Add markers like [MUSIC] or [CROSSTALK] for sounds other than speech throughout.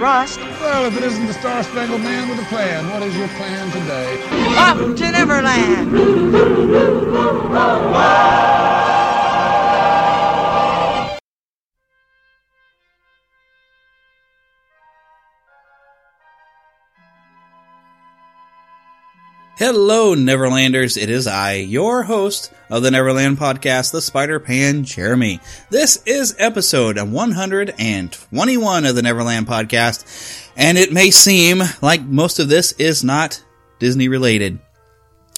and trust. Well, if it isn't the Star Spangled Man with a plan, what is your plan today? Up to Neverland! [LAUGHS] Hello, Neverlanders. It is I, your host of the Neverland podcast, the Spider Pan Jeremy. This is episode 121 of the Neverland podcast, and it may seem like most of this is not Disney related,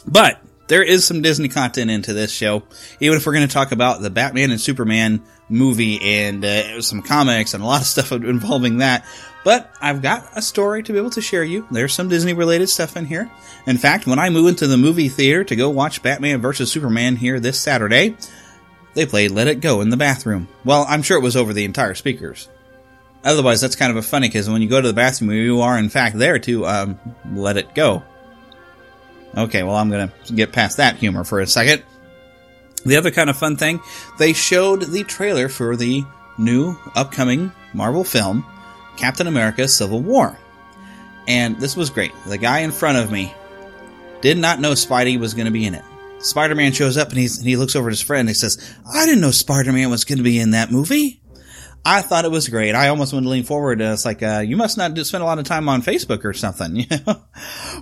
but there is some Disney content into this show, even if we're going to talk about the Batman and Superman movie and uh, some comics and a lot of stuff [LAUGHS] involving that. But I've got a story to be able to share you. There's some Disney related stuff in here. In fact, when I moved into the movie theater to go watch Batman vs. Superman here this Saturday, they played Let It Go in the bathroom. Well, I'm sure it was over the entire speakers. Otherwise, that's kind of a funny because when you go to the bathroom, you are in fact there to um, let it go. Okay, well, I'm going to get past that humor for a second. The other kind of fun thing, they showed the trailer for the new upcoming Marvel film, Captain America Civil War. And this was great. The guy in front of me did not know Spidey was going to be in it. Spider Man shows up and, he's, and he looks over at his friend and he says, I didn't know Spider Man was going to be in that movie. I thought it was great. I almost wanted to lean forward. And it's like, uh, you must not spend a lot of time on Facebook or something, [LAUGHS] you know?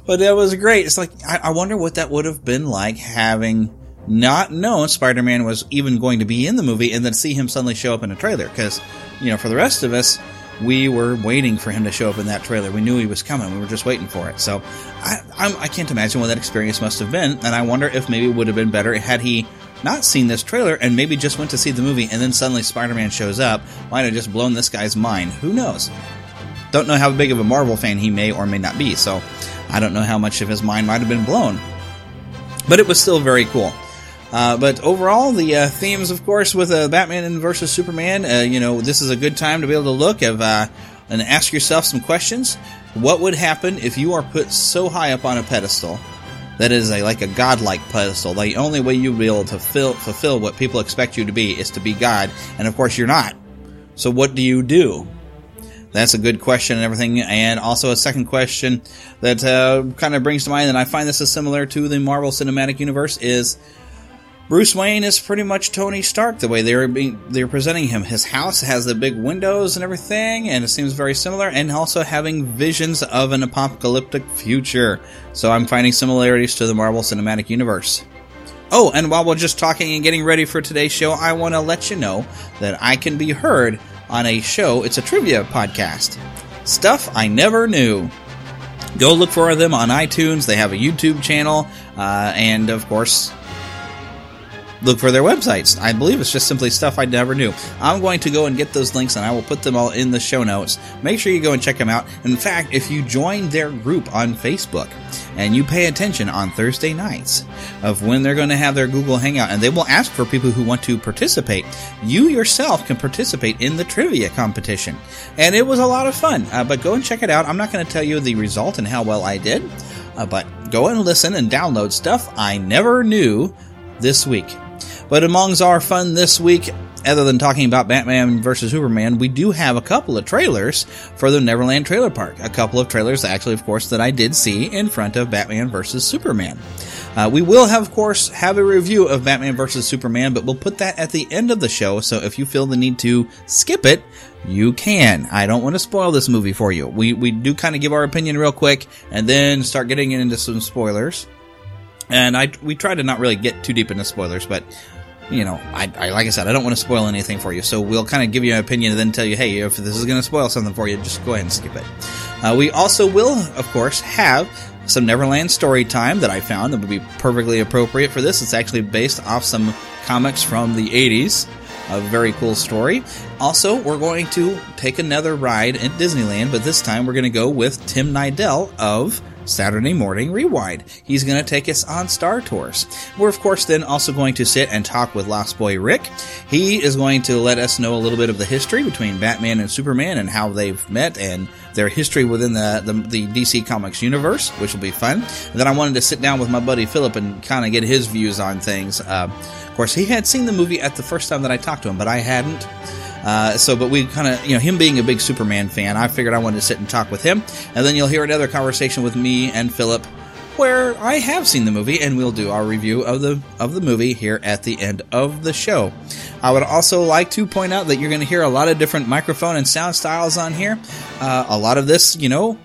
but it was great. It's like, I, I wonder what that would have been like having not known Spider-Man was even going to be in the movie and then see him suddenly show up in a trailer. Cause, you know, for the rest of us, we were waiting for him to show up in that trailer. We knew he was coming. We were just waiting for it. So I, I'm, I can not imagine what that experience must have been. And I wonder if maybe it would have been better had he not seen this trailer and maybe just went to see the movie and then suddenly Spider-Man shows up. Might have just blown this guy's mind. Who knows? Don't know how big of a Marvel fan he may or may not be. So I don't know how much of his mind might have been blown. But it was still very cool. Uh, but overall, the uh, themes, of course, with uh, Batman versus Superman, uh, you know, this is a good time to be able to look of, uh, and ask yourself some questions. What would happen if you are put so high up on a pedestal that is a like a godlike pedestal? The only way you'll be able to fill, fulfill what people expect you to be is to be God, and of course, you're not. So, what do you do? That's a good question and everything. And also a second question that kind of brings to mind, and I find this is similar to the Marvel Cinematic Universe, is Bruce Wayne is pretty much Tony Stark the way they're being they're presenting him. His house has the big windows and everything, and it seems very similar. And also having visions of an apocalyptic future. So I'm finding similarities to the Marvel Cinematic Universe. Oh, and while we're just talking and getting ready for today's show, I want to let you know that I can be heard on a show. It's a trivia podcast. Stuff I never knew. Go look for them on iTunes. They have a YouTube channel, uh, and of course, look for their websites. I believe it's just simply stuff I never knew. I'm going to go and get those links and I will put them all in the show notes. Make sure you go and check them out. In fact, if you join their group on Facebook and you pay attention on Thursday nights of when they're going to have their Google Hangout and they will ask for people who want to participate, you yourself can participate in the trivia competition. And it was a lot of fun. Uh, but go and check it out. I'm not going to tell you the result and how well I did. Uh, but go and listen and download stuff I never knew this week. But amongst our fun this week, other than talking about Batman versus Superman, we do have a couple of trailers for the Neverland Trailer Park. A couple of trailers, actually, of course, that I did see in front of Batman versus Superman. Uh, we will, have, of course, have a review of Batman versus Superman, but we'll put that at the end of the show. So if you feel the need to skip it, you can. I don't want to spoil this movie for you. We we do kind of give our opinion real quick and then start getting into some spoilers. And I we try to not really get too deep into spoilers, but you know, I, I like I said, I don't want to spoil anything for you. So we'll kind of give you an opinion and then tell you, hey, if this is going to spoil something for you, just go ahead and skip it. Uh, we also will, of course, have some Neverland story time that I found that would be perfectly appropriate for this. It's actually based off some comics from the 80s. A very cool story. Also, we're going to take another ride at Disneyland, but this time we're going to go with Tim Nydell of Saturday Morning Rewind. He's going to take us on Star Tours. We're, of course, then also going to sit and talk with Lost Boy Rick. He is going to let us know a little bit of the history between Batman and Superman and how they've met and their history within the, the, the DC Comics universe, which will be fun. And then I wanted to sit down with my buddy Phillip and kind of get his views on things. Uh, of course, he had seen the movie at the first time that I talked to him, but I hadn't. Uh, so, but we kind of, you know, him being a big Superman fan, I figured I wanted to sit and talk with him. And then you'll hear another conversation with me and Phillip where I have seen the movie and we'll do our review of the of the movie here at the end of the show. I would also like to point out that you're going to hear a lot of different microphone and sound styles on here. Uh, a lot of this, you know,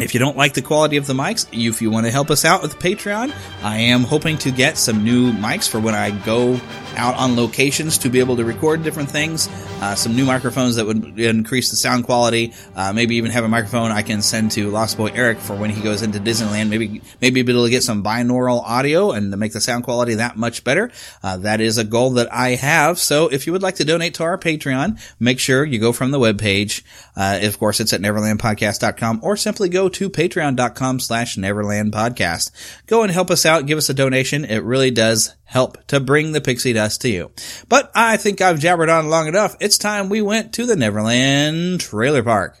if you don't like the quality of the mics, if you want to help us out with Patreon, I am hoping to get some new mics for when I go out on locations to be able to record different things. Uh, some new microphones that would increase the sound quality. Uh, maybe even have a microphone I can send to Lost Boy Eric for when he goes into Disneyland. Maybe maybe be able to get some binaural audio and make the sound quality that much better. Uh, that is a goal that I have. So if you would like to donate to our Patreon, make sure you go from the webpage. Uh, of course, it's at neverlandpodcast.com or simply go to patreon.com slash neverlandpodcast. Go and help us out. Give us a donation. It really does help to bring the pixie dust to you. But I think I've jabbered on long enough. It's time we went to the Neverland Trailer Park.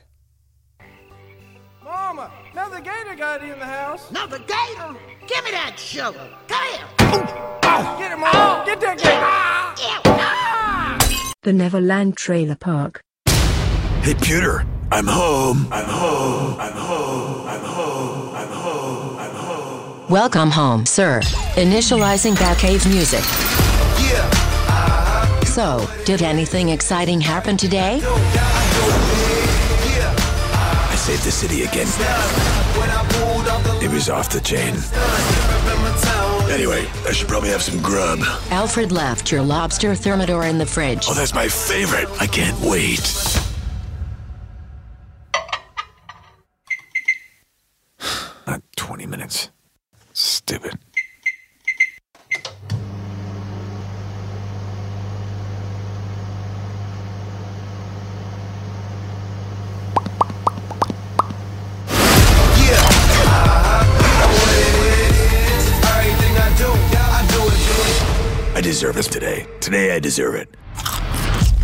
Mama, another gator got in the house. Another gator? Give me that shovel. Come here. Get him, Mama. Get that gator. Ah! The Neverland Trailer Park. Hey, Pewter. I'm home. I'm home. I'm home. I'm home. I'm home. I'm home. Welcome home, sir. Initializing Batcave music. Yeah. Uh-huh. So, did anything exciting happen today? I saved the city again. It was off the chain. Anyway, I should probably have some grub. Alfred left your lobster thermidor in the fridge. Oh, that's my favorite. I can't wait. Not 20 minutes. Stupid. I deserve this today. Today I deserve it.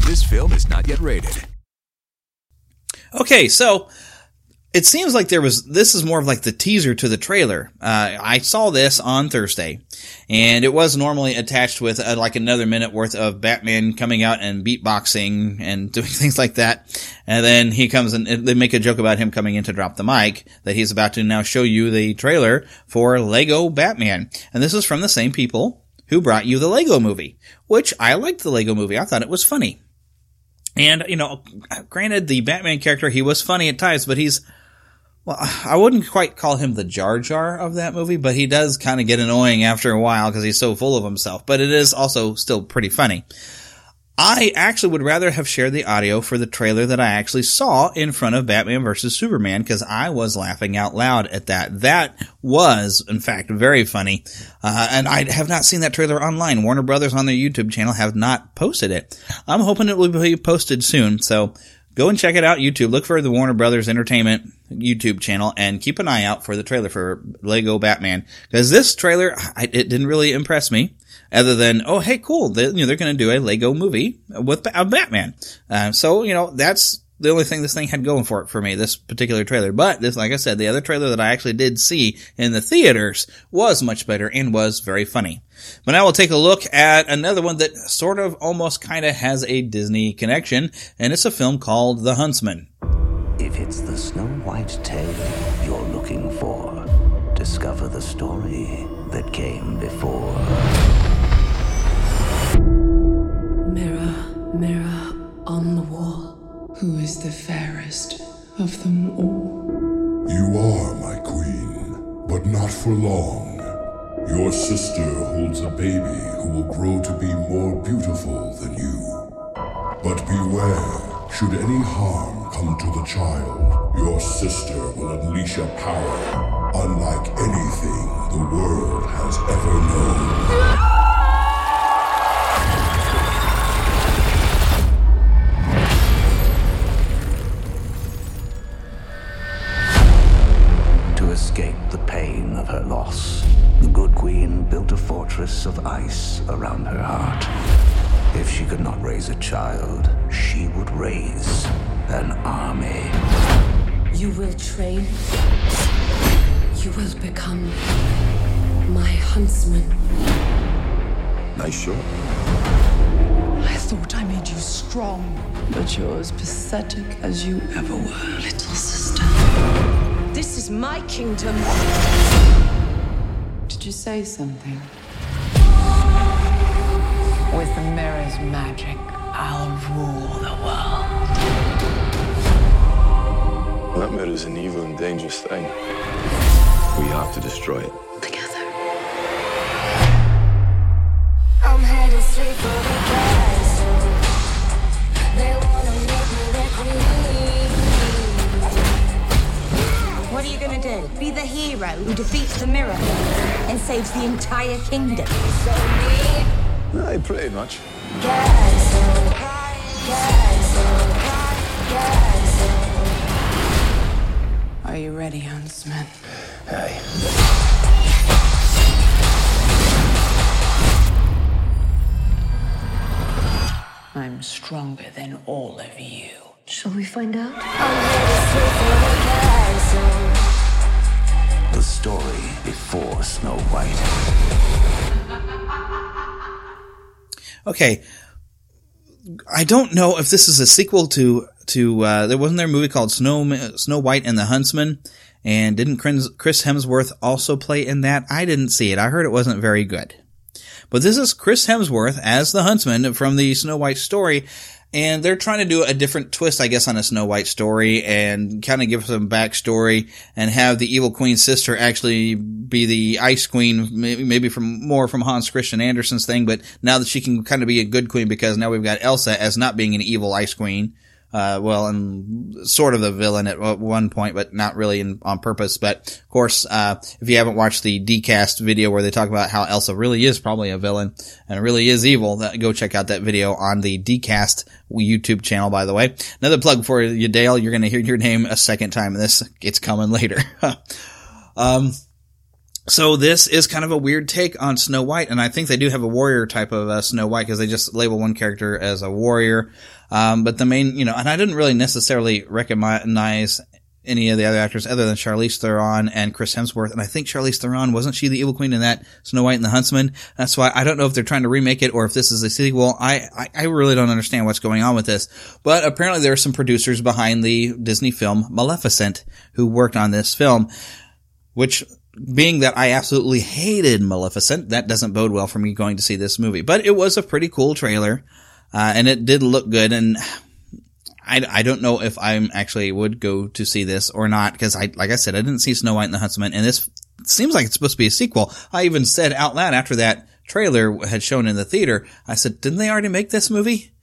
This film is not yet rated. Okay, so it seems like there was this is more of like the teaser to the trailer. Uh, I saw this on Thursday, and it was normally attached with uh, like another minute worth of Batman coming out and beatboxing and [LAUGHS] doing things like that. And then he comes and they make a joke about him coming in to drop the mic that he's about to now show you the trailer for Lego Batman. And this is from the same people who brought you the Lego movie, which I liked the Lego movie. I thought it was funny. And, you know, granted, the Batman character, he was funny at times, but he's, well, [SIGHS] I wouldn't quite call him the Jar Jar of that movie, but he does kind of get annoying after a while because he's so full of himself, but it is also still pretty funny. I actually would rather have shared the audio for the trailer that I actually saw in front of Batman vs. Superman because I was laughing out loud at that. That was, in fact, very funny. Uh, and I have not seen that trailer online. Warner Brothers on their YouTube channel have not posted it. I'm hoping it will be posted soon. So go and check it out. YouTube. Look for the Warner Brothers Entertainment YouTube channel and keep an eye out for the trailer for Lego Batman because this trailer, I, it didn't really impress me other than oh hey cool they, you know they're going to do a Lego movie with a Batman. Uh, so you know that's the only thing this thing had going for it for me this particular trailer. But this, like I said, the other trailer that I actually did see in the theaters was much better and was very funny. But now we'll take a look at another one that sort of almost kind of has a Disney connection, and it's a film called The Huntsman. If it's the Snow White tale you're looking for, discover the story that came before. Mirror, mirror on the wall, who is the fairest of them all? You are my queen, but not for long. Your sister holds a baby who will grow to be more beautiful than you. But beware, should any harm come to the child, your sister will unleash a power unlike anything the world has ever known. Her loss, the Good Queen built a fortress of ice around her heart. If she could not raise a child, she would raise an army. You will train. You will become my huntsman. Nice shot. I thought I made you strong, but you're as pathetic as you ever were, little sister. This is my kingdom. Did you say something? With the mirror's magic, I'll rule the world. That mirror's an evil and dangerous thing. We have to destroy it. Together. I'm headed straight for the castle. They wanna make me their queen. What are you gonna do? Be the hero who defeats the mirror and saves the entire kingdom? Aye, pretty much. Are you ready, huntsman? Aye. I'm stronger than all of you. Shall we find out? Story before Snow White. Okay. I don't know if this is a sequel to to uh, there wasn't there a movie called Snow Snow White and the Huntsman, and didn't Chris Chris Hemsworth also play in that? I didn't see it. I heard it wasn't very good. But this is Chris Hemsworth as the huntsman from the Snow White story, and they're trying to do a different twist, I guess, on a Snow White story and kind of give some backstory and have the evil queen's sister actually be the ice queen, maybe, maybe from more from Hans Christian Andersen's thing, but now that she can kind of be a good queen because now we've got Elsa as not being an evil ice queen. Uh, well, and sort of the villain at one point, but not really in, on purpose. But of course, uh, if you haven't watched the decast video where they talk about how Elsa really is probably a villain and really is evil, that, go check out that video on the decast YouTube channel, by the way. Another plug for you, Dale. You're going to hear your name a second time in this. It's coming later. [LAUGHS] um, so this is kind of a weird take on Snow White, and I think they do have a warrior type of uh, Snow White because they just label one character as a warrior. Um, but the main, you know, and I didn't really necessarily recognize any of the other actors other than Charlize Theron and Chris Hemsworth. And I think Charlize Theron wasn't she the evil queen in that Snow White and the Huntsman? That's why I don't know if they're trying to remake it or if this is a sequel. I, I, I really don't understand what's going on with this. But apparently there are some producers behind the Disney film Maleficent who worked on this film, which being that I absolutely hated Maleficent, that doesn't bode well for me going to see this movie. But it was a pretty cool trailer, uh, and it did look good. And I, I don't know if I'm actually would go to see this or not because I, like I said, I didn't see Snow White and the Huntsman, and this seems like it's supposed to be a sequel. I even said out loud after that trailer had shown in the theater, I said, didn't they already make this movie?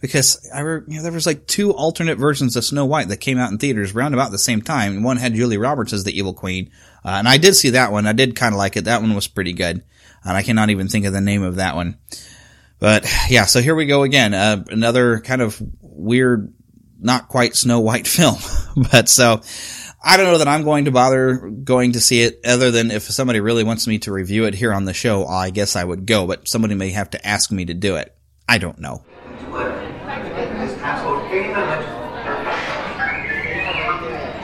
Because I, you know, there was like two alternate versions of Snow White that came out in theaters around about the same time. One had Julie Roberts as the evil queen, uh, and I did see that one. I did kind of like it. That one was pretty good, and I cannot even think of the name of that one. But yeah, so here we go again. Uh, another kind of weird, not quite Snow White [LAUGHS] film. but so I don't know that I'm going to bother going to see it other than if somebody really wants me to review it here on the show, I guess I would go, but somebody may have to ask me to do it. I don't know.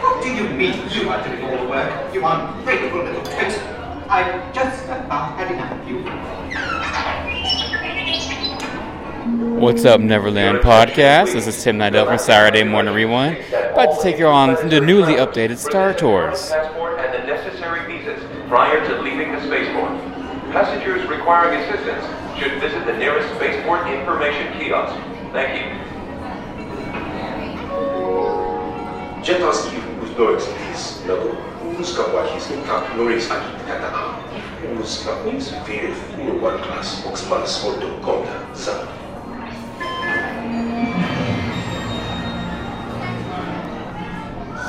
What do you mean you are doing all the work? You ungrateful little twit. I've just about had enough of you. What's up, Neverland Podcast? This is Tim Nydell from Saturday Morning Rewind, about to take you on the newly updated Star Tours. And the necessary visas prior to leaving the spaceport. Passengers requiring assistance should visit the nearest spaceport information kiosk. Thank you. Gentleski uzdorsties nagu uskapahistita nurisakitata. Uskapnis viidet ulkoilmas oksmas hoitu konta saa.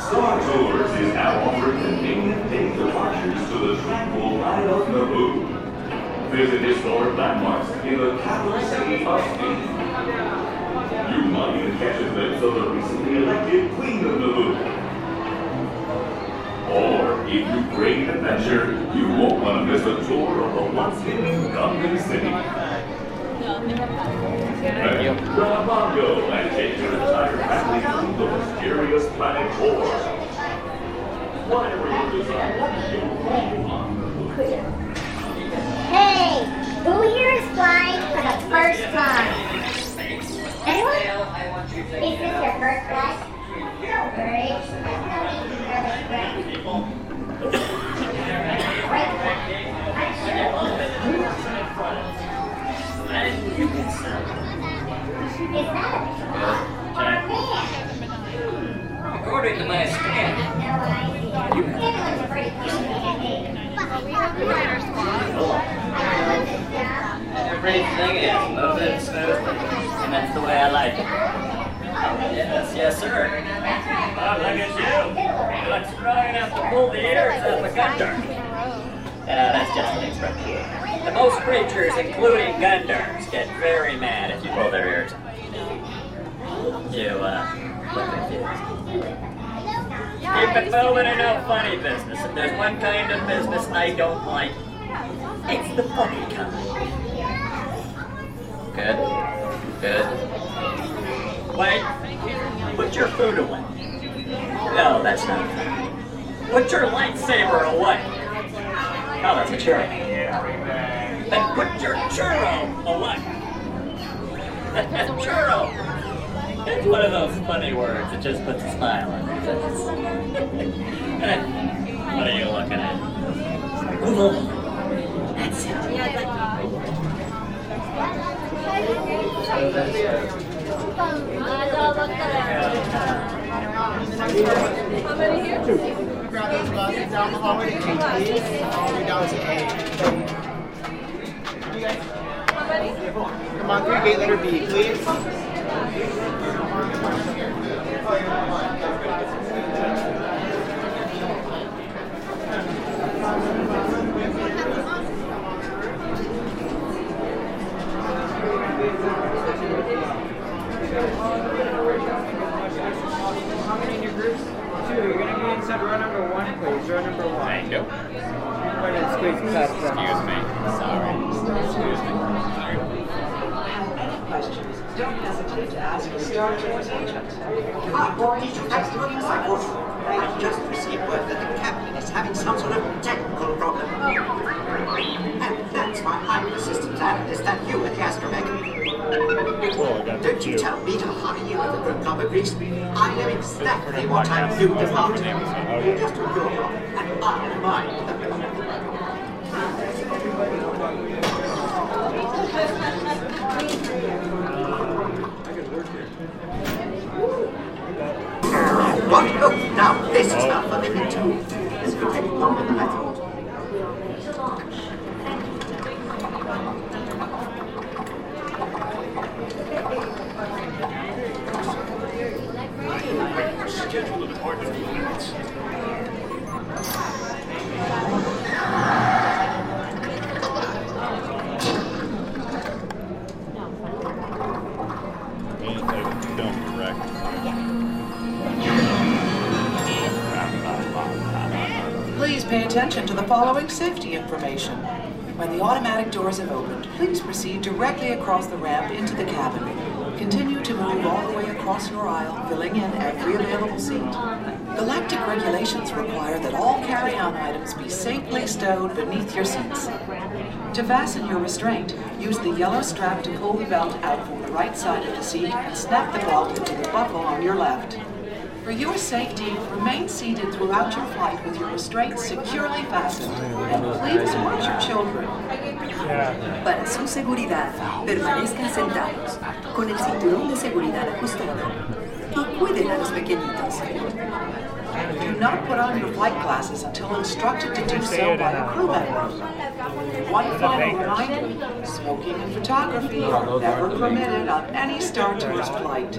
Star Tours is now offering convenient day departures to the tranquil Isle of Naboo. Visit historic landmarks in the capital city of Spain. You might even catch a glimpse of the recently elected Queen of Naboo. Or, if you crave adventure, you won't want to miss a tour of the once-hidden Gungan City. A bongo and take your entire family the mysterious planet on Hey, who here is flying for the first time? Anyone? Is this your first flight? Don't worry. Greg. Great. I'm. According to my scan, You everything is moving smoothly, and that's the way I like it. Yes, yes, sir. Well, look at you. You're strong enough to pull the ears of a Gundark. Uh, that's just an expression. The most creatures, including Gundarks, get very mad if you pull their ears. You, uh. Keep it moving and no funny business. If there's one kind of business I don't like, it's the funny kind. Good. Good. Wait. Put your food away. No, that's not fair. Put your lightsaber away. Oh, that's a churro. Then put your churro away. churro. It's one of those funny words that just puts a smile on your face. [LAUGHS] what are you looking at? That's it. How many here? Grab those down the hallway to please. All the way down to guys? Come on, three gate letter B, please. How many in your groups? Two. You're gonna be inside row number one, please. Row number one. Thank you. And them. Excuse me. Sorry. Excuse me. Have any questions, don't hesitate to ask a Star Tours agent. Ah, did you text me? Yes, I. I just received word that the captain is having some sort of technical problem. And that's why I persisted to understand you at the astromech. Don't you tell me to hire you with a club of grease. I know exactly what time you depart. Just do your job, and I'll mind. What? Oh, now this is not for me safety information. When the automatic doors have opened, please proceed directly across the ramp into the cabin. Continue to move all the way across your aisle, filling in every available seat. Galactic regulations require that all carry-on items be safely stowed beneath your seats. To fasten your restraint, use the yellow strap to pull the belt out from the right side of the seat and snap the belt into the buckle on your left. For your safety, remain seated throughout your flight with your restraints securely fastened. And please watch your children. Para su seguridad, permanezcan sentados, con el cinturón de seguridad ajustado y cuiden a los pequeñitos. Do not put on your flight glasses until instructed to do so by a crew member. One final reminder, smoking and photography are never permitted on any Star Tours flight.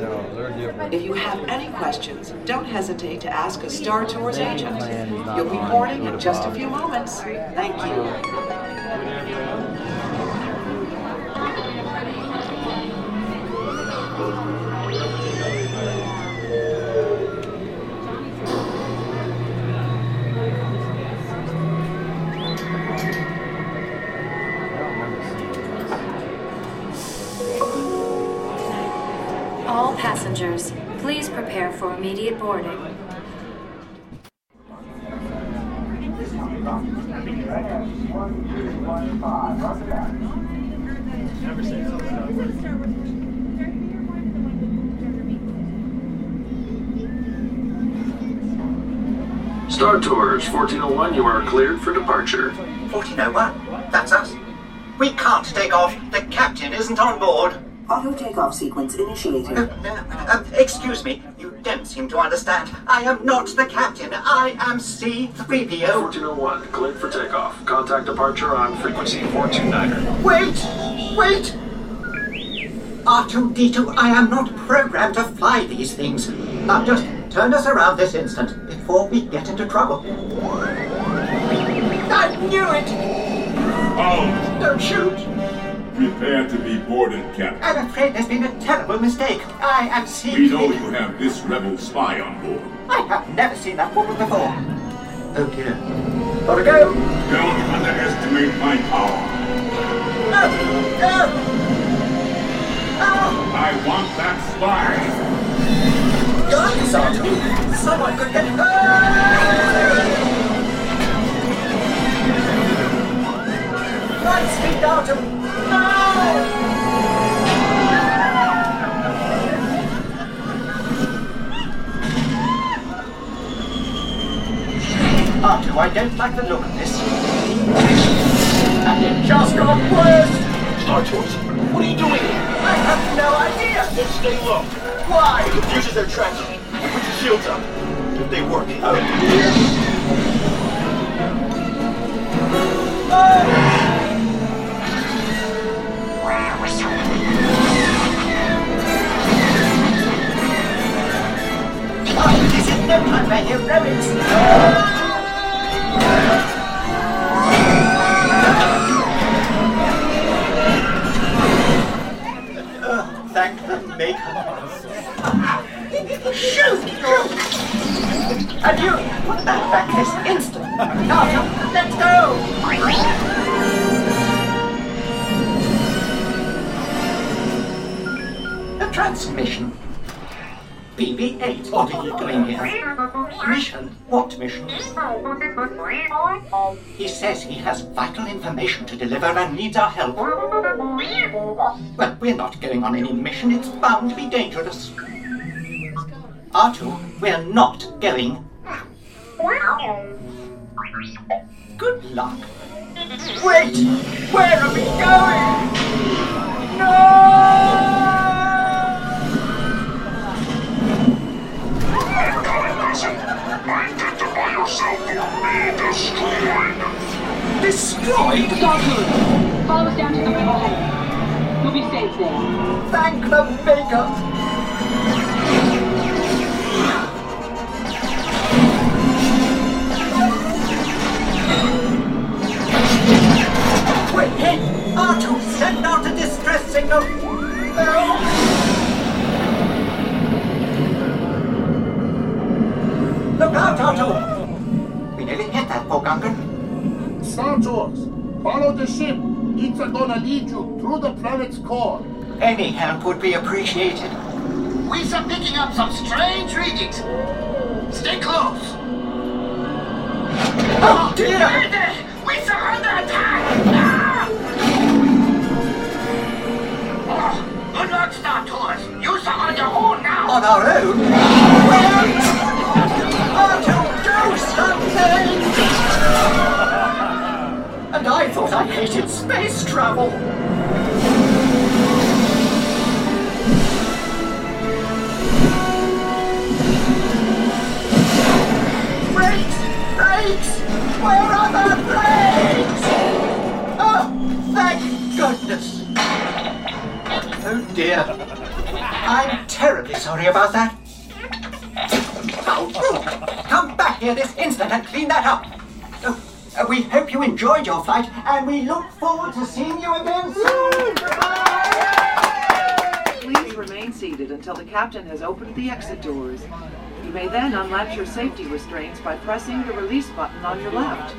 If you have any questions, don't hesitate to ask a Star Tours agent. You'll be boarding in just a few moments. Thank you. Prepare for immediate boarding. Star Tours 1401, you are cleared for departure. 1401? That's us. We can't take off. The captain isn't on board. Auto takeoff sequence initiated. Uh, uh, uh, excuse me, you don't seem to understand. I am not the captain. I am C3PO. 1401, cleared for takeoff. Contact departure on frequency 429er. Wait! Wait! R2D2, I am not programmed to fly these things. Now just turn us around this instant before we get into trouble. I knew it! Oh, Don't shoot! Prepare to be boarded, Captain. I'm afraid there's been a terrible mistake. I am C. We know you have this rebel spy on board. I have never seen that woman before. Oh dear. Gotta go! Don't underestimate my power. No! No! Oh. I want that spy. Guys, Artoo! Someone could get hurt! Light speed, Artoo! No! Oh, Artoo, I don't like the look of this. And it just got worse! Star Tours, what are you doing here? I have no idea! Then stay low. Why? It confuses their tracking. Put your shields up. If they work. Oh, What mission? Um, he says he has vital information to deliver and needs our help. Well, we're not going on any mission. It's bound to be dangerous. Artoo, we're not going. Good luck. Wait! Where are we going? No! Identify yourself or be destroyed. Destroyed? Starfield, follow us down to the river home. You'll be safe there. Thank the maker! Wait, hey! R2, send out a distress signal! No! Look out, R2! We nearly hit that poor Gungan. Star follow the ship. It's gonna lead you through the planet's core. Any help would be appreciated. We are picking up some strange readings. Stay close. Oh dear! Mayday! We are under attack! Ah! Oh, good luck, Star Tours. You are on your own now. On our own? and I thought I hated space travel. Brakes! Brakes! Where are the brakes? Oh, thank goodness. Oh dear. I'm terribly sorry about that. Oh, oh, come back here this instant and clean that up. Uh, we hope you enjoyed your flight and we look forward to seeing you again soon. Please remain seated until the captain has opened the exit doors. You may then unlatch your safety restraints by pressing the release button on your left.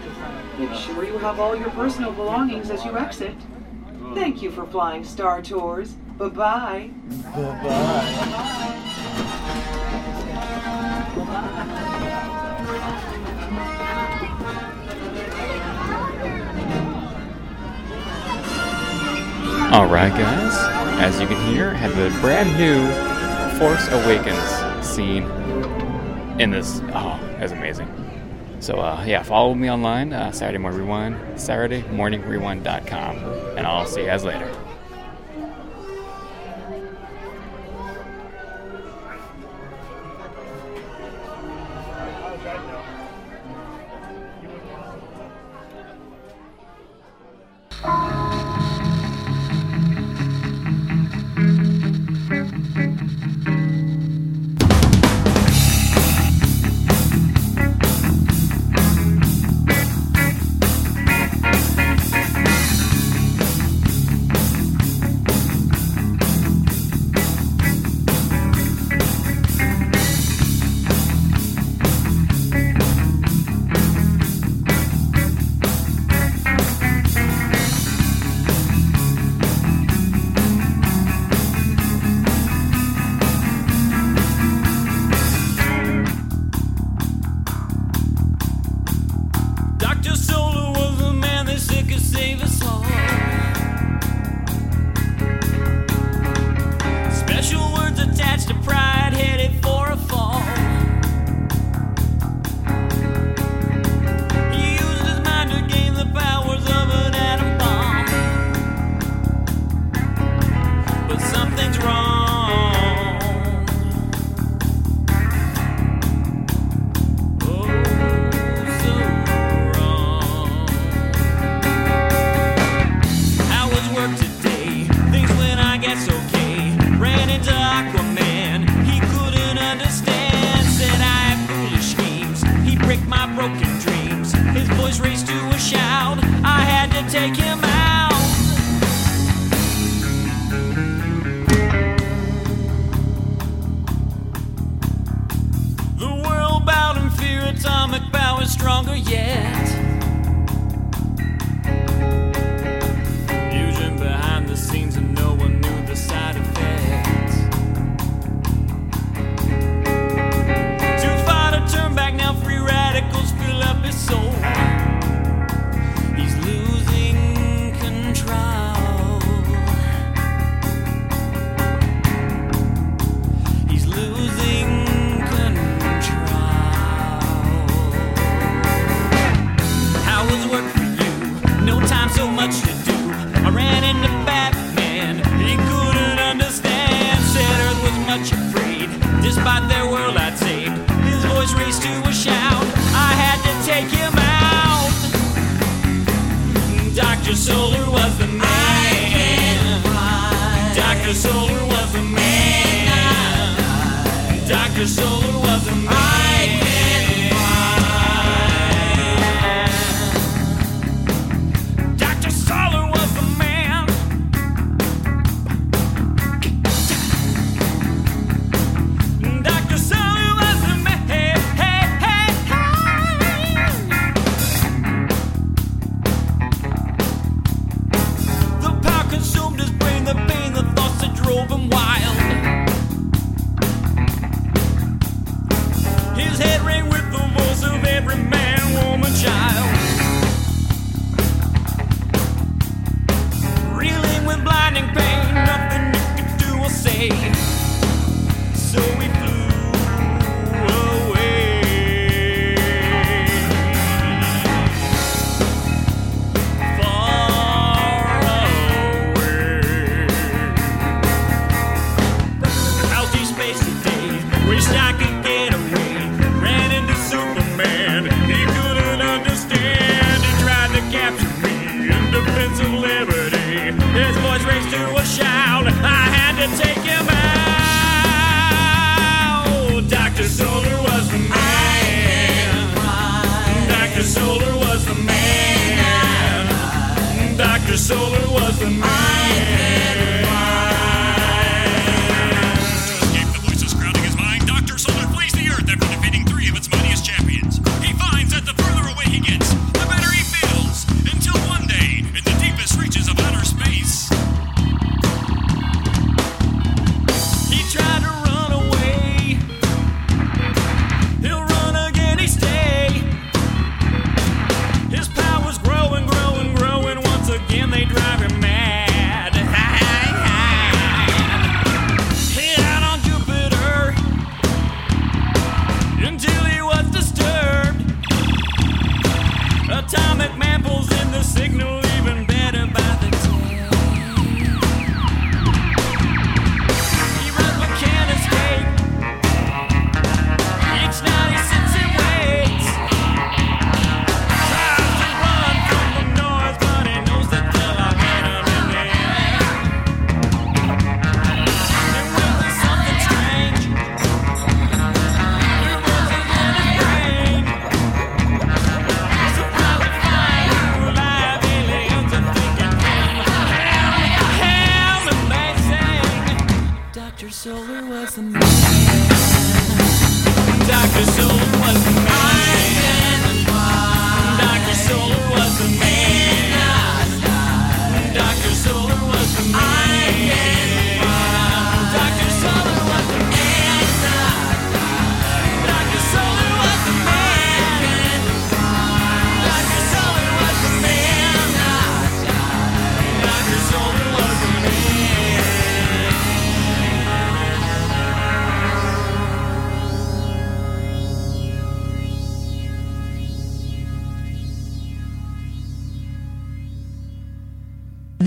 Make sure you have all your personal belongings as you exit. Thank you for flying Star Tours. Bye-bye. Bye-bye. Alright, guys. As you can hear, I have the brand new Force Awakens scene in this. Oh, that's amazing. So, uh, yeah, follow me online, uh, Saturday Morning Rewind, SaturdayMorningRewind.com, and I'll see you guys later.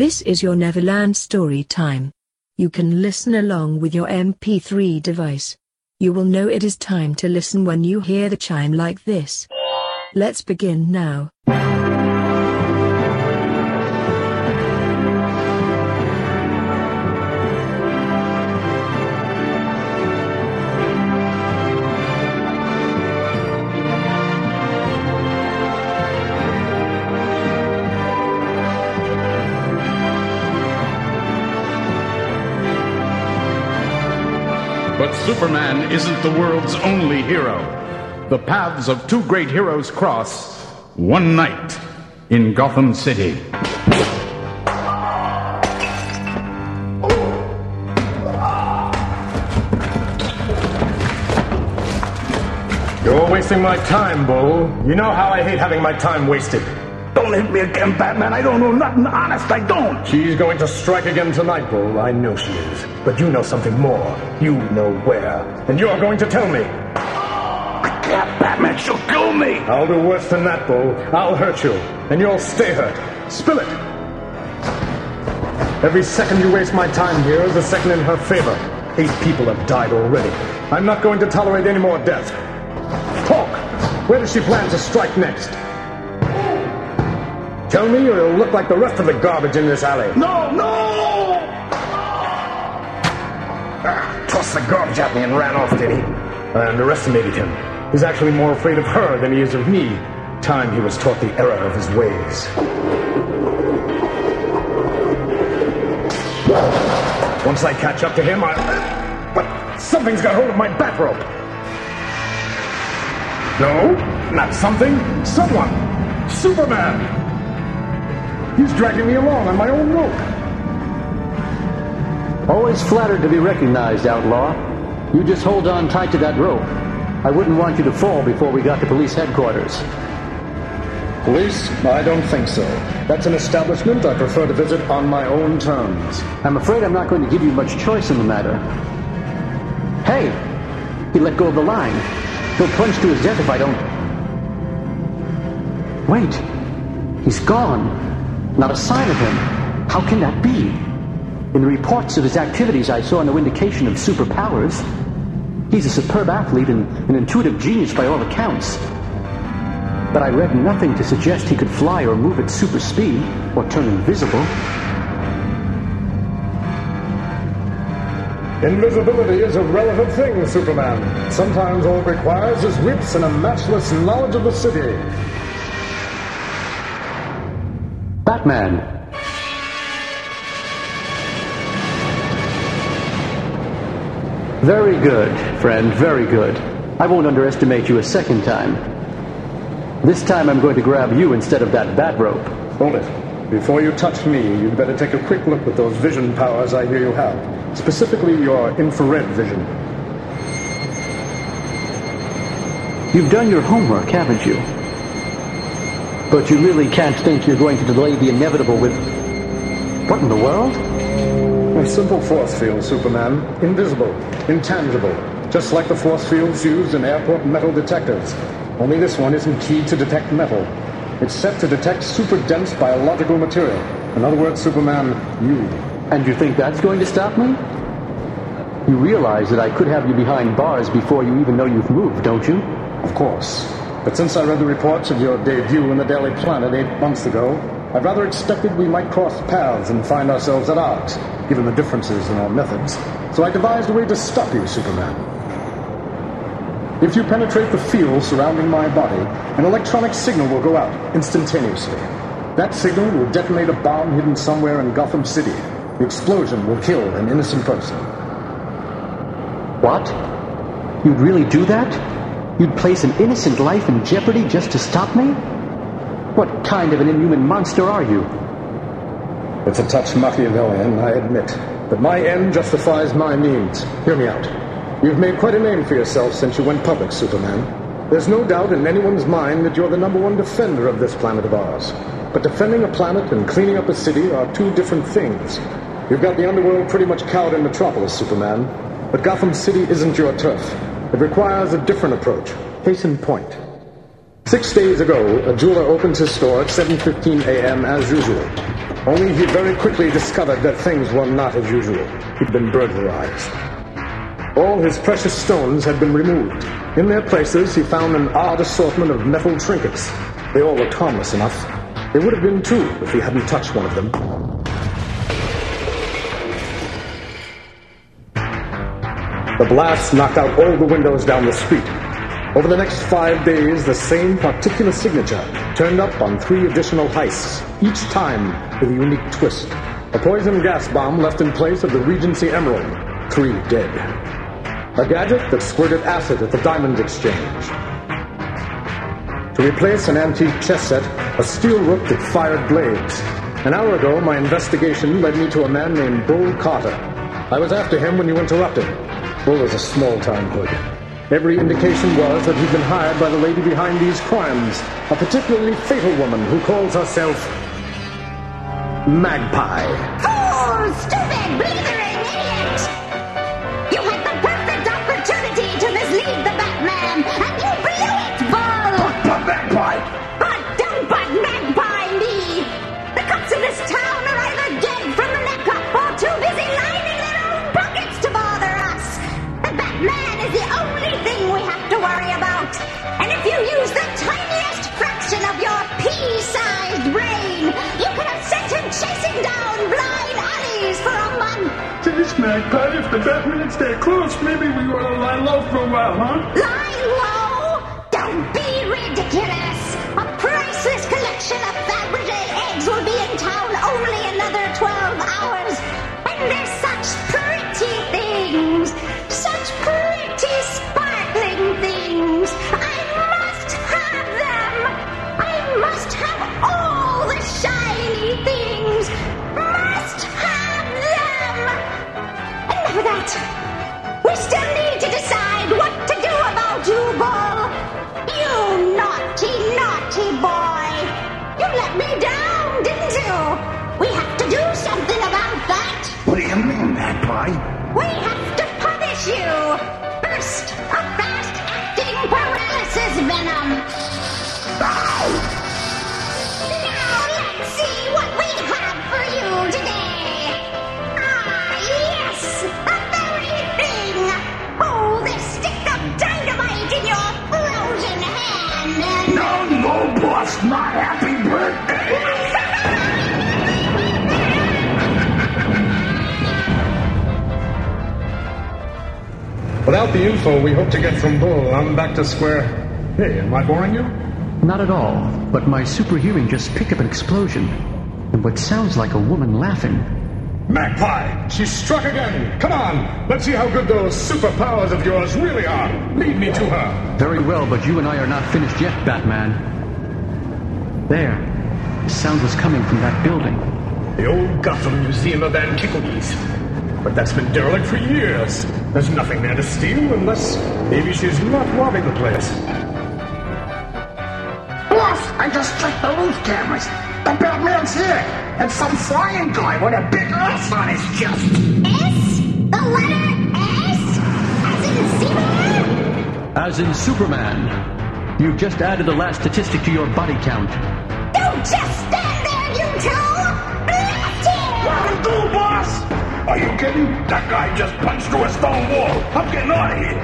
This is your Neverland story time. You can listen along with your MP3 device. You will know it is time to listen when you hear the chime like this. Let's begin now. Superman isn't the world's only hero. The paths of two great heroes cross one night in Gotham City. You're wasting my time, Bull. You know how I hate having my time wasted. Don't hit me again, Batman. I don't know nothing. Honest, I don't. She's going to strike again tonight, Bull. I know she is. But you know something more. You know where. And you're going to tell me. Yeah, Batman, she'll kill me. I'll do worse than that, Bull. I'll hurt you. And you'll stay hurt. Spill it. Every second you waste my time here is a second in her favor. Eight people have died already. I'm not going to tolerate any more death. Talk! Where does she plan to strike next? Tell me or it'll look like the rest of the garbage in this alley. No, no! Ah, tossed the garbage at me and ran off, did he? I underestimated him. He's actually more afraid of her than he is of me. Time he was taught the error of his ways. Once I catch up to him, I. But something's got hold of my bat rope. No, not something. Someone. Superman. He's dragging me along on my own rope. Always flattered to be recognized, outlaw. You just hold on tight to that rope. I wouldn't want you to fall before we got to police headquarters. Police? I don't think so. That's an establishment I prefer to visit on my own terms. I'm afraid I'm not going to give you much choice in the matter. Hey! He let go of the line. He'll plunge to his death if I don't. Wait! He's gone. Not a sign of him. How can that be? In the reports of his activities, I saw no indication of superpowers. He's a superb athlete and an intuitive genius by all accounts. But I read nothing to suggest he could fly or move at super speed or turn invisible. Invisibility is a relative thing, Superman. Sometimes all it requires is wits and a matchless knowledge of the city. Man. Very good, friend, very good. I won't underestimate you a second time. This time I'm going to grab you instead of that bat rope. Hold it. Before you touch me, you'd better take a quick look at those vision powers I hear you have, specifically your infrared vision. You've done your homework, haven't you? But you really can't think you're going to delay the inevitable with. What in the world? A simple force field, Superman. Invisible, intangible. Just like the force fields used in airport metal detectors. Only this one isn't keyed to detect metal. It's set to detect super dense biological material. In other words, Superman, you. And you think that's going to stop me? You realize that I could have you behind bars before you even know you've moved, don't you? Of course. But since I read the reports of your debut in the Daily Planet eight months ago, I've rather expected we might cross paths and find ourselves at odds, given the differences in our methods. So I devised a way to stop you, Superman. If you penetrate the field surrounding my body, an electronic signal will go out instantaneously. That signal will detonate a bomb hidden somewhere in Gotham City. The explosion will kill an innocent person. What? You'd really do that? You'd place an innocent life in jeopardy just to stop me? What kind of an inhuman monster are you? It's a touch Machiavellian, I admit. But my end justifies my means. Hear me out. You've made quite a name for yourself since you went public, Superman. There's no doubt in anyone's mind that you're the number one defender of this planet of ours. But defending a planet and cleaning up a city are two different things. You've got the underworld pretty much cowed in Metropolis, Superman. But Gotham City isn't your turf. It requires a different approach. Case in point. Six days ago, a jeweler opens his store at 7.15 a.m. as usual. Only he very quickly discovered that things were not as usual. He'd been burglarized. All his precious stones had been removed. In their places, he found an odd assortment of metal trinkets. They all looked harmless enough. They would have been too if he hadn't touched one of them. The blast knocked out all the windows down the street. Over the next five days, the same particular signature turned up on three additional heists, each time with a unique twist. A poison gas bomb left in place of the Regency Emerald, three dead. A gadget that squirted acid at the Diamond Exchange. To replace an antique chess set, a steel rook that fired blades. An hour ago, my investigation led me to a man named Bull Carter. I was after him when you interrupted. Bull is a small-time hood. Every indication was that he'd been hired by the lady behind these crimes, a particularly fatal woman who calls herself Magpie. Fool! Stupid! Blithering Batman is the only thing we have to worry about! And if you use the tiniest fraction of your pea-sized brain, you could have sent him chasing down blind alleys for a month! This Magpie, if the Batman stay close, maybe we ought to lie low for a while, huh? Lie Without the info we hope to get from Bull, I'm back to square. Hey, am I boring you? Not at all, but my super hearing just picked up an explosion. And what sounds like a woman laughing. Magpie, she struck again. Come on, let's see how good those superpowers of yours really are. Lead me to her. Very well, but you and I are not finished yet, Batman. There. The sound was coming from that building. The old Gotham Museum of Antiquities. But that's been derelict for years. There's nothing there to steal unless maybe she's not robbing the place. Boss, I just checked the roof cameras. The Batman's here, and some flying guy with a big S on his chest. S? The letter S? As in zebra? As in Superman. You've just added the last statistic to your body count. Don't just stand there, you two! Blast him! What'll do, boss? Are you kidding? That guy just punched through a stone wall. I'm getting out of here.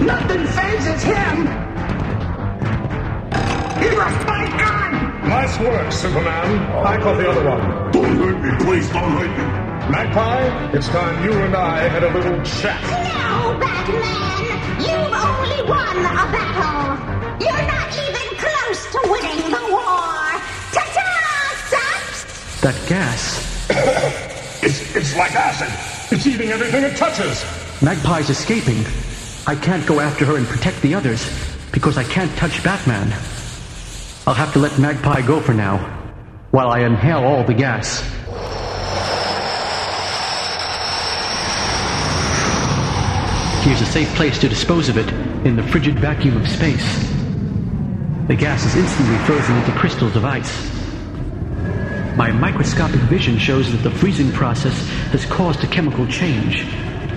Nothing fazes him. He left my gun. Nice work, Superman. I caught the other one. Don't hurt me, please. Don't hurt me. Magpie, it's time you and I had a little chat. No, Batman! You've only won a battle! You're not even close to winning the war! Ta-ta, Saps! That gas. [COUGHS] it's, like acid. It's eating everything it touches. Magpie's escaping. I can't go after her and protect the others because I can't touch Batman. I'll have to let Magpie go for now while I inhale all the gas. Here's a safe place to dispose of it in the frigid vacuum of space. The gas is instantly frozen into crystals of ice. My microscopic vision shows that the freezing process has caused a chemical change.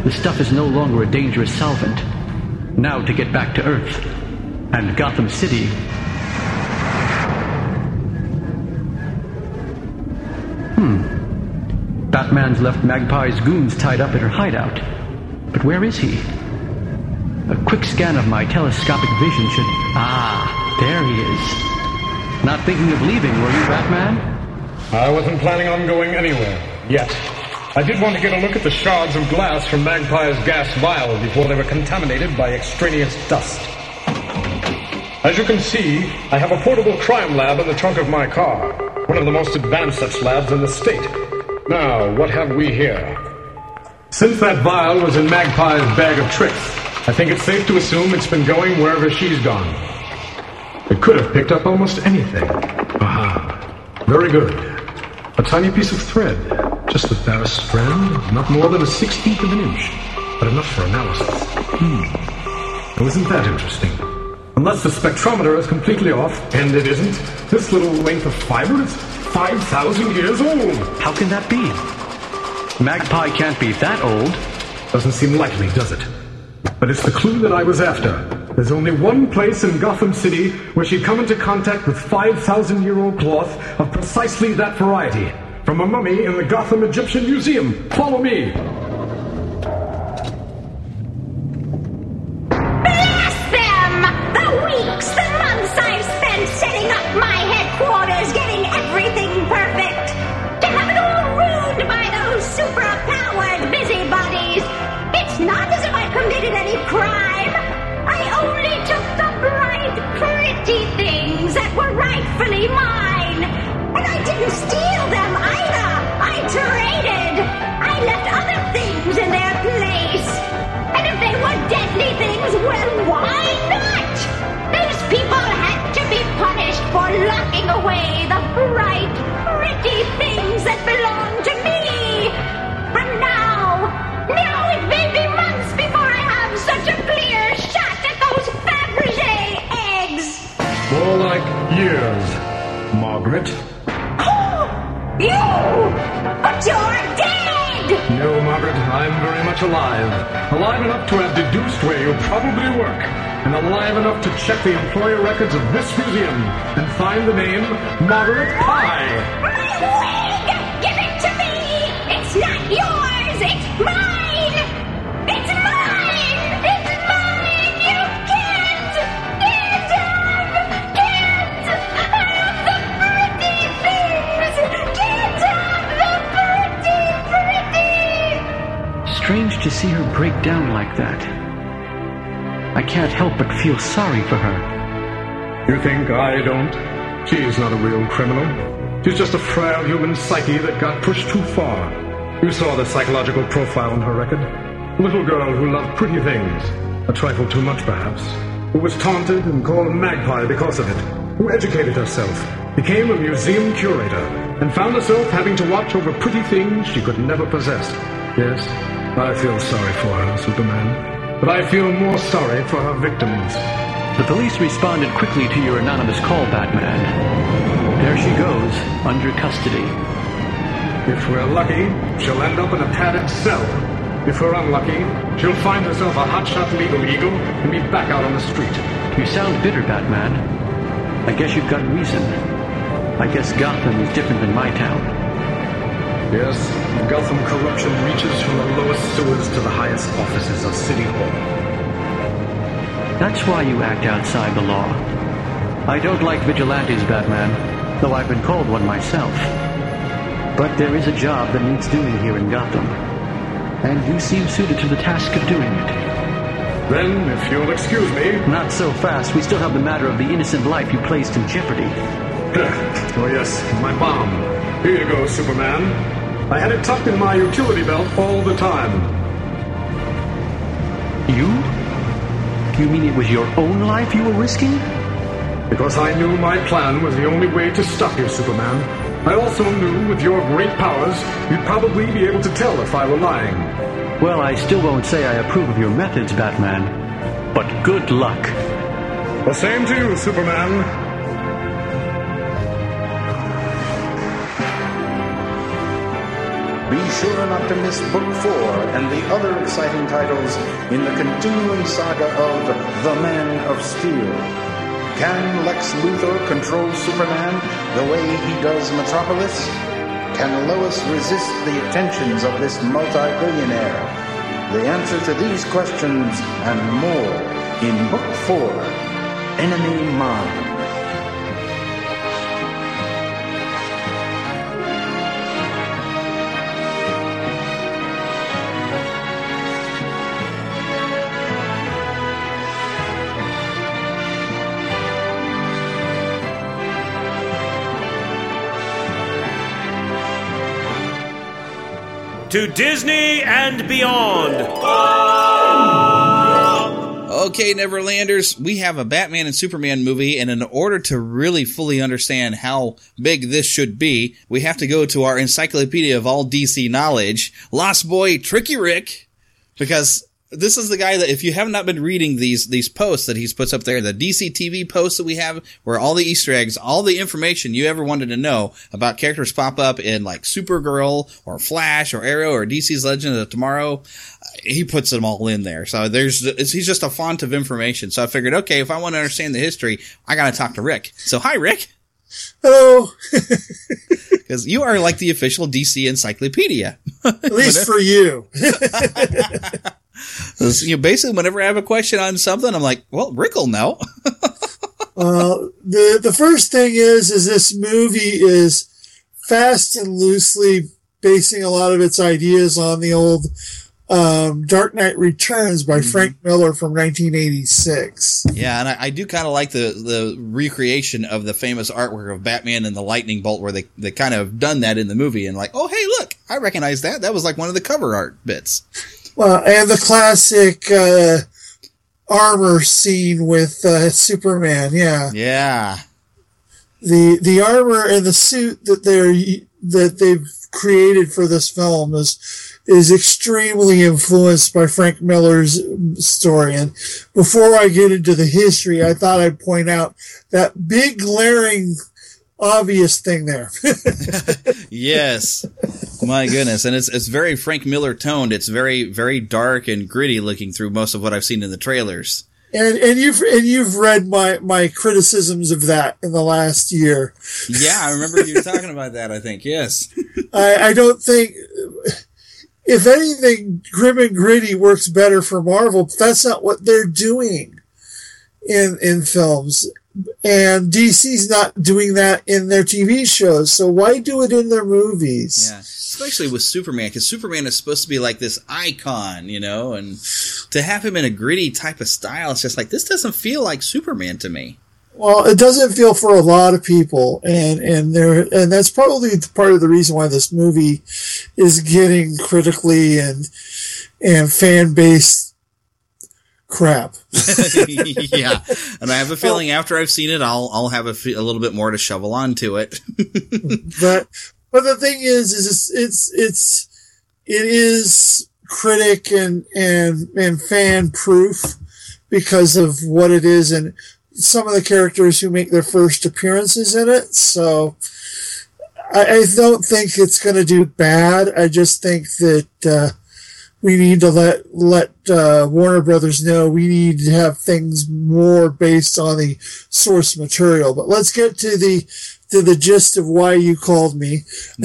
The stuff is no longer a dangerous solvent. Now to get back to Earth and Gotham City. Hmm. Batman's left Magpie's goons tied up at her hideout. But where is he? A quick scan of my telescopic vision should. Ah, there he is. Not thinking of leaving, were you, Batman? I wasn't planning on going anywhere. Yet. I did want to get a look at the shards of glass from Magpie's gas vial before they were contaminated by extraneous dust. As you can see, I have a portable crime lab in the trunk of my car. One of the most advanced such labs in the state. Now, what have we here? Since that vial was in Magpie's bag of tricks, I think it's safe to assume it's been going wherever she's gone. It could have picked up almost anything. Aha. Very good. A tiny piece of thread. Just the barest strand, not more than a sixteenth of an inch. But enough for analysis. Hmm. Now, isn't that interesting? Unless the spectrometer is completely off, and it isn't, this little length of fiber is 5,000 years old. How can that be? Magpie can't be that old. Doesn't seem likely, does it? But it's the clue that I was after. There's only one place in Gotham City where she'd come into contact with 5,000 year old cloth of precisely that variety. From a mummy in the Gotham Egyptian Museum. Follow me. Deadly well, why not? Those people had to be punished for locking away the bright, pretty things that belong to me. And now, now it may be months before I have such a clear shot at those Fabergé eggs. More like years, Margaret. Oh, you! But you're! No, Margaret, I'm very much alive. Alive enough to have deduced where you probably work. And alive enough to check the employer records of this museum and find the name Margaret Pye. Strange to see her break down like that. I can't help but feel sorry for her. You think I don't? She's not a real criminal. She's just a frail human psyche that got pushed too far. You saw the psychological profile on her record. A little girl who loved pretty things, a trifle too much perhaps, who was taunted and called a magpie because of it, who educated herself, became a museum curator, and found herself having to watch over pretty things she could never possess. Yes, I feel sorry for her, Superman. But I feel more sorry for her victims. The police responded quickly to your anonymous call, Batman. There she goes, under custody. If we're lucky, she'll end up in a padded cell. If we're unlucky, she'll find herself a hotshot legal eagle and be back out on the street. You sound bitter, Batman. I guess you've got reason. I guess Gotham is different than my town. Yes, Gotham corruption reaches from the lowest sewers to the highest offices of City Hall. That's why you act outside the law. I don't like vigilantes, Batman, though I've been called one myself. But there is a job that needs doing here in Gotham. And you seem suited to the task of doing it. Then, if you'll excuse me. Not so fast. We still have the matter of the innocent life you placed in jeopardy. [LAUGHS] oh, yes, my bomb. Here you go, Superman. I had it tucked in my utility belt all the time. You? You mean it was your own life you were risking? Because I knew my plan was the only way to stop you, Superman. I also knew with your great powers, you'd probably be able to tell if I were lying. Well, I still won't say I approve of your methods, Batman. But good luck. The same to you, Superman. Be sure not to miss Book 4 and the other exciting titles in the continuing saga of The Man of Steel. Can Lex Luthor control Superman the way he does Metropolis? Can Lois resist the attentions of this multi-billionaire? The answer to these questions and more in Book 4, Enemy Mine. To Disney and beyond. Okay, Neverlanders, we have a Batman and Superman movie, and in order to really fully understand how big this should be, we have to go to our encyclopedia of all DC knowledge, Lost Boy Tricky Rick, because this is the guy that if you have not been reading these these posts that he's puts up there, the DC TV posts that we have, where all the Easter eggs, all the information you ever wanted to know about characters pop up in like Supergirl or Flash or Arrow or DC's Legend of Tomorrow, uh, he puts them all in there. So there's he's just a font of information. So I figured, okay, if I want to understand the history, I got to talk to Rick. So hi, Rick. Hello. [LAUGHS] [LAUGHS] Because you are like the official DC encyclopedia. At least for you. [LAUGHS] you know, basically, whenever I have a question on something, I'm like, well, Rick will know. [LAUGHS] uh, the the first thing is is this movie is fast and loosely basing a lot of its ideas on the old um, Dark Knight Returns by Mm-hmm. Frank Miller from 1986. Yeah, and I, I do kind of like the the recreation of the famous artwork of Batman and the lightning bolt, where they they kind of done that in the movie, and like, oh hey, look, I recognize that. That was like one of the cover art bits. Well, and the classic uh, armor scene with uh, Superman. Yeah, Yeah, the the armor and the suit that they're that they've created for this film is is extremely influenced by Frank Miller's story. And before I get into the history, I thought I'd point out that big glaring obvious thing there. [LAUGHS] yes, my goodness, and it's it's very Frank Miller toned. It's very very dark and gritty looking through most of what I've seen in the trailers. And and you've and you've read my my criticisms of that in the last year. Yeah, I remember you talking about that. I think yes. [LAUGHS] I, I don't think, if anything, grim and gritty works better for Marvel. But that's not what they're doing in in films, and DC's not doing that in their TV shows. So why do it in their movies? Yeah, especially with Superman, because Superman is supposed to be like this icon, you know, and to have him in a gritty type of style, it's just like this doesn't feel like Superman to me. Well, it doesn't feel for a lot of people, and and there and that's probably part of the reason why this movie is getting critically and and fan base crap. [LAUGHS] yeah, and I have a feeling after I've seen it, I'll I'll have a, fe- a little bit more to shovel onto it. [LAUGHS] but but the thing is, is it's it's, it's it is critic and and and fan proof because of what it is and some of the characters who make their first appearances in it. So I, I don't think it's going to do bad. I just think that uh, we need to let let uh, Warner Brothers know we need to have things more based on the source material. But let's get to the to the gist of why you called me, [LAUGHS] [LAUGHS]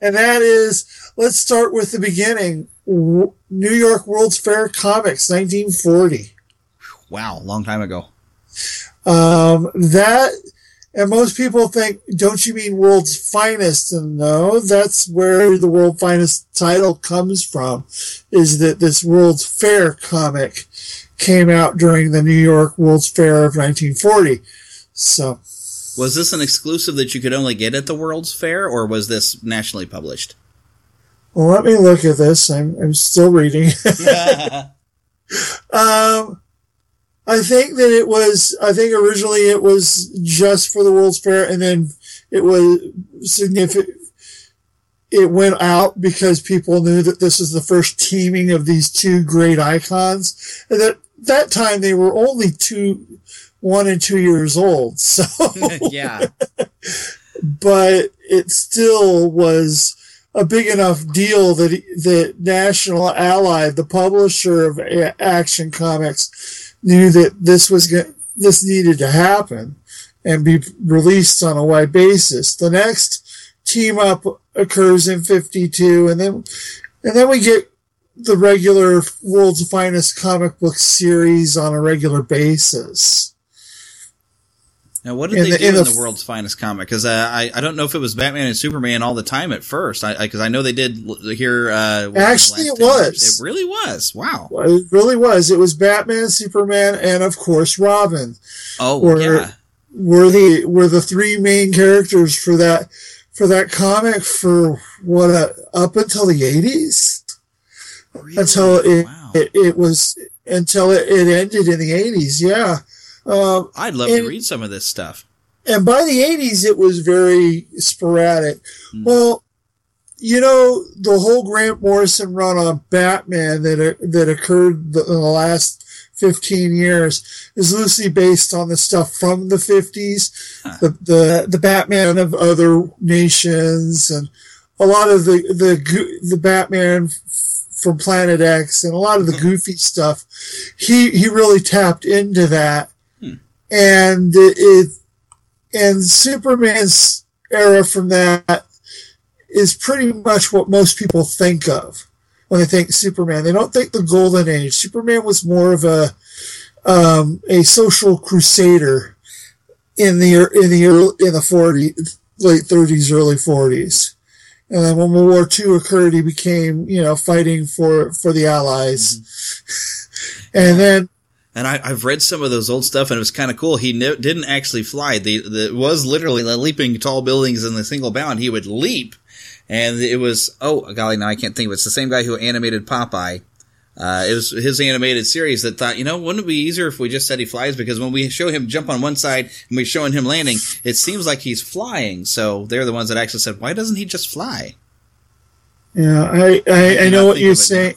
and that is let's start with the beginning. W- New York World's Fair Comics, 1940. wow, long time ago. Um, that, and most people think, don't you mean world's finest? And no, that's where the world finest title comes from, is that this World's Fair comic came out during the New York World's Fair of 1940. So, Was this an exclusive that you could only get at the World's Fair, or was this nationally published? well, let me look at this. I'm, I'm still reading. [LAUGHS] [LAUGHS] um, I think that it was, I think originally it was just for the World's Fair and then it was significant. It went out because people knew that this was the first teaming of these two great icons. And that, that time they were only two, one and two years old. [LAUGHS] So, [LAUGHS] yeah. but it still was a big enough deal that that National Ally, the publisher of Action Comics, knew that this was go- this needed to happen and be released on a wide basis. The next team up occurs in 52 and then and then we get the regular world's finest comic book series on a regular basis. Now, what did In they the- do in the- the, World's Finest comic? Because uh, I I don't know if it was Batman and Superman all the time at first. I because I, know they did here. Uh, Actually, it was. It really was. Wow. It really was. It was Batman, Superman, and of course Robin. Oh were, yeah. were the were the three main characters for that for that comic for what uh, up until the eighties. Until it, it it was until it, it ended in the eighties. Yeah. Um, I'd love and- to read some of this stuff. and by the 80s it was very sporadic. Hmm. well you know the whole grant morrison run on batman that that occurred the, in the last 15 years is loosely based on the stuff from the 50s the, the the batman of other nations and a lot of the the the batman from planet x and a lot of the goofy stuff. He he really tapped into that and it and Superman's era from that is pretty much what most people think of when they think Superman. They don't think the Golden Age. Superman was more of a um, a social crusader in the in the early, in the 40s, late 30s, early 40s. And then when World War II occurred, he became, you know, fighting for, for the Allies. [LAUGHS] and then And I, I've read some of those old stuff, and it was kind of cool. He ne- didn't actually fly. The, the it was literally leaping tall buildings in a single bound. He would leap, and it was oh golly, now I can't think of it. It's the same guy who animated Popeye. Uh, it was his animated series that thought, you know, wouldn't it be easier if we just said he flies? Because when we show him jump on one side and we're showing him landing, it seems like he's flying. So they're the ones that actually said, why doesn't he just fly? Yeah, I, I, I know what you're saying.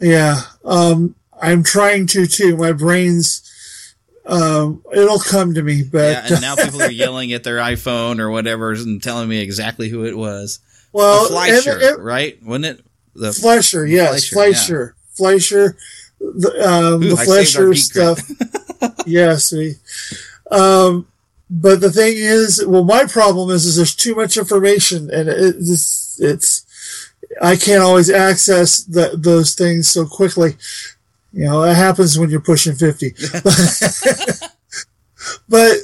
yeah. Um, I'm trying to too. My brain's, um, it'll come to me, but Yeah, and now [LAUGHS] people are yelling at their iPhone or whatever and telling me exactly who it was. Well, Fleischer, right? Wasn't it? The Fleischer, yes, Fleischer, Fleischer, the, um, Ooh, the I saved our Fleischer stuff. [LAUGHS] yes, we, um, but the thing is, well, my problem is, is there's too much information and it, it's, it's, I can't always access the, those things so quickly. You know, it happens when you're pushing 50. [LAUGHS] but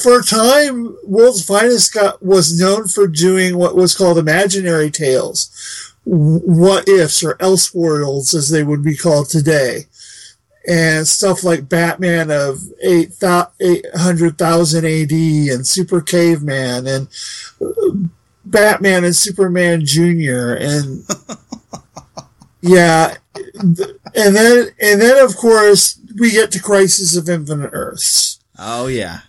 for a time, World's Finest got, was known for doing what was called imaginary tales, what ifs or else worlds as they would be called today. and stuff like Batman of 800,000 AD and Super Caveman and Batman and Superman Jr. and [LAUGHS] yeah, and then and then of course we get to Crisis of Infinite Earths, Oh yeah.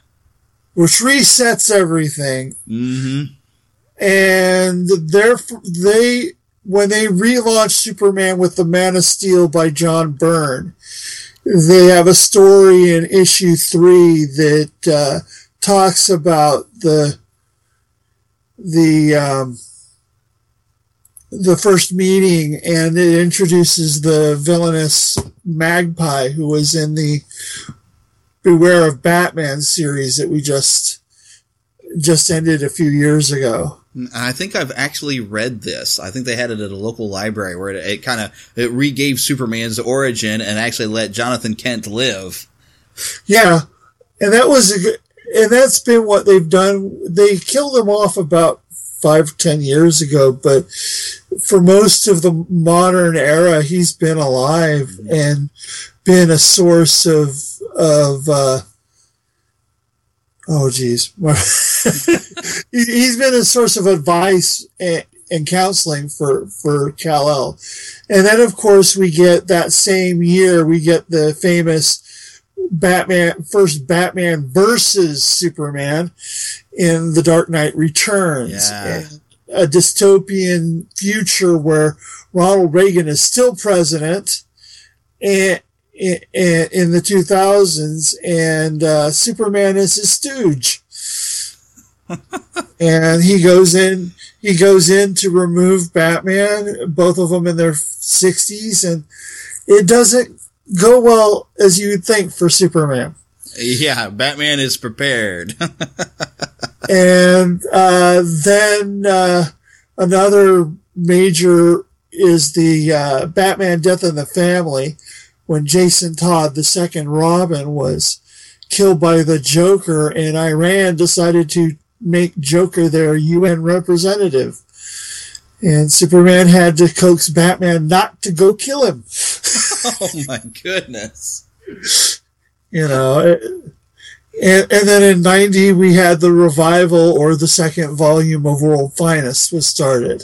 which resets everything. Mm-hmm. and they're they when they relaunched Superman with the Man of Steel by John Byrne, they have a story in issue three that uh, talks about the the um, the first meeting, and it introduces the villainous Magpie who was in the Beware of Batman series that we just just ended a few years ago. I think I've actually read this. I think they had it at a local library where it, it kind of it regave Superman's origin and actually let Jonathan Kent live. Yeah, and that was a and that's been what they've done. They killed him off about five ten years ago, but for most of the modern era, he's been alive and been a source of of. Uh, oh, geez, [LAUGHS] He- he's been a source of advice and, and counseling for for Kal El, and then of course we get that same year we get the famous Batman first Batman versus Superman in The Dark Knight Returns. Yeah. A dystopian future where Ronald Reagan is still president and in, in the 2000s and uh, Superman is his stooge. [LAUGHS] and he goes in he goes in to remove Batman, both of them in their 60s and it doesn't go well as you would think for Superman. Yeah, Batman is prepared. [LAUGHS] and uh, then uh, another major is the uh, Batman Death in the Family, when Jason Todd, the second Robin, was killed by the Joker, and Iran decided to make Joker their UN representative. And Superman had to coax Batman not to go kill him. [LAUGHS] oh my goodness. you know it- and, and then in 90 we had the revival or the second volume of world finest was started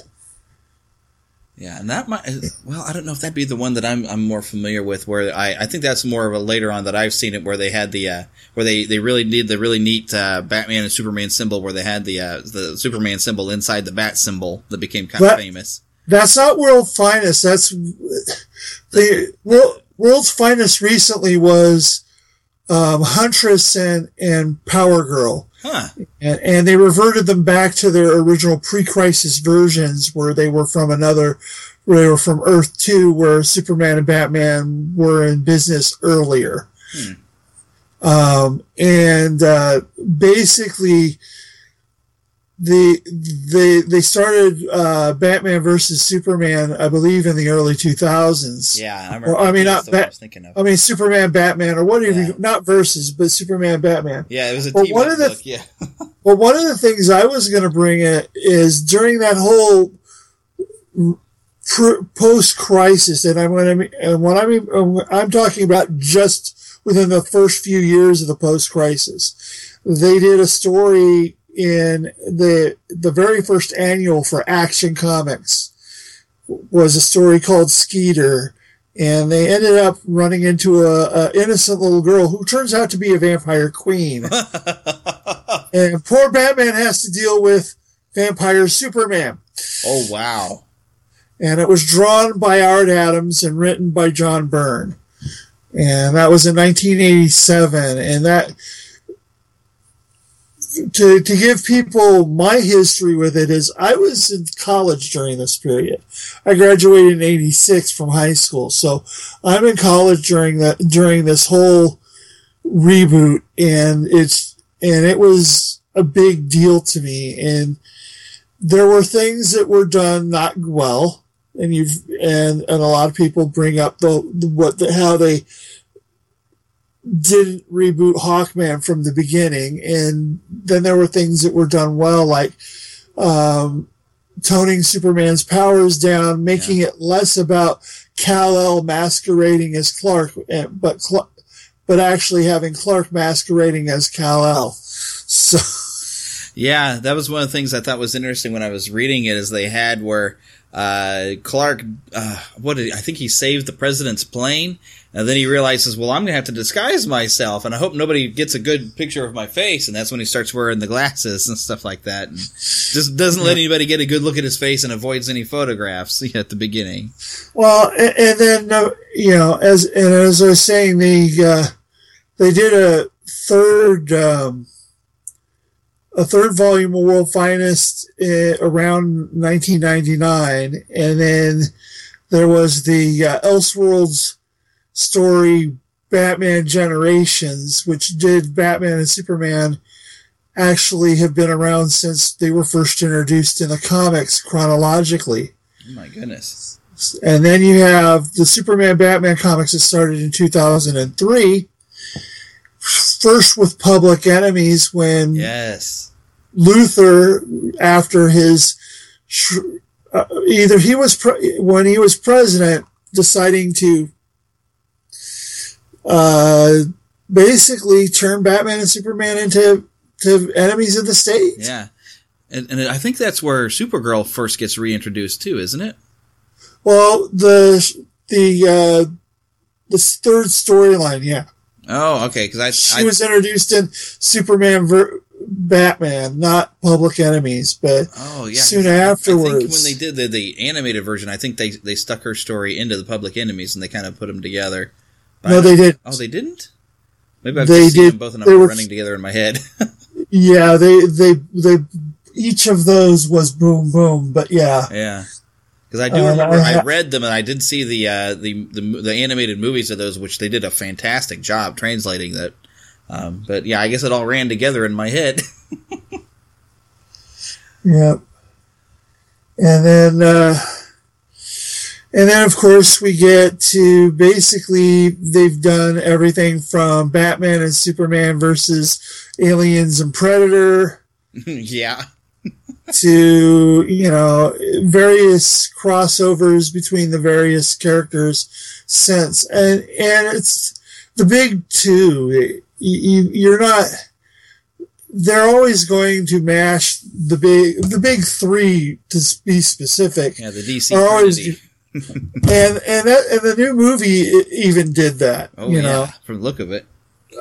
Yeah, and that might well, I don't know if that'd be the one that I'm I'm more familiar with. Where I, I think that's more of a later on that I've seen it, where they had the uh, where they, they really did the really neat uh, Batman and Superman symbol, where they had the uh, the Superman symbol inside the Bat symbol that became kind That- of famous. that's not world finest that's the world, world's finest recently was um, huntress and and power girl. Huh. and, and they reverted them back to their original pre-crisis versions where they were from another where they were from earth 2 where superman and batman were in business earlier. Um, and uh, basically the they they started uh, Batman versus Superman, I believe, in the early two thousands. Yeah, I remember. Or, I mean, not what I was thinking of. I mean, Superman, Batman, or whatever. you- Not versus, but Superman, Batman. Yeah, it was a team one of the-. Yeah. [LAUGHS] Well, one of the things I was going to bring it is during that whole pr- post-crisis, and I'm going to, and what I mean, I'm talking about just within the first few years of the post-crisis. They did a story in the the very first annual for Action Comics was a story called Skeeter, and they ended up running into a, a innocent little girl who turns out to be a vampire queen. [LAUGHS] and poor Batman has to deal with vampire Superman. Oh wow. And it was drawn by Art Adams and written by John Byrne. And that was in 1987. And that, to, to give people my history with it is I was in college during this period. I graduated in 86 from high school. So I'm in college during that, during this whole reboot and it's, and it was a big deal to me. And there were things that were done not well. And you've, and, and a lot of people bring up the, the what, the, how they, didn't reboot Hawkman from the beginning, and then there were things that were done well, like um, toning Superman's powers down, making it less about Kal El masquerading as Clark, eh, but Cl- but actually having Clark masquerading as Kal El. So Yeah, that was one of the things I thought was interesting when I was reading it. Is they had where uh, Clark, uh, what did I think he saved the president's plane, and then he realizes, well, I'm gonna have to disguise myself, and I hope nobody gets a good picture of my face, and that's when he starts wearing the glasses and stuff like that, and just doesn't let anybody get a good look at his face and avoids any photographs [LAUGHS] at the beginning. Well, and, and then uh, you know, as and as I was saying, they uh, they did a third um, a third volume of World Finest uh, around 1999, and then there was the uh, Elseworlds story Batman Generations, which did Batman and Superman actually have been around since they were first introduced in the comics chronologically. Oh my goodness. And then you have the Superman Batman comics that started in 2003. First with Public Enemies when Yes. Luthor, after his, sh- uh, either he was, pre- when he was president, deciding to uh, basically turn Batman and Superman into to enemies of the state. Yeah. And, and I think that's where Supergirl first gets reintroduced too, isn't it? Well, the the uh, the third storyline, yeah. Oh, okay. Because I, She I was introduced in Superman ver- Batman, not Public Enemies, but Oh yeah. soon afterwards. think when they did the, the animated version, I think they they stuck her story into the Public Enemies and they kind of put them together. No, they didn't. Oh, they didn't. Maybe I've They did- them both and they were- running together in my head. [LAUGHS] yeah, they they they each of those was boom boom, but yeah. yeah. Because I do Uh, remember I I read them and I did see the, uh, the the the animated movies of those, which they did a fantastic job translating that. Um, but yeah, I guess it all ran together in my head. [LAUGHS] Yep. And then, uh, and then of course we get to basically they've done everything from Batman and Superman versus Aliens and Predator [LAUGHS] yeah. to, you know, various crossovers between the various characters since. And, and it's the big two. You, you, you're not, they're always going to mash the big the big three to be specific. Yeah, the DC are always Trinity. And and that and the new movie even did that. Oh you yeah, know, from the look of it.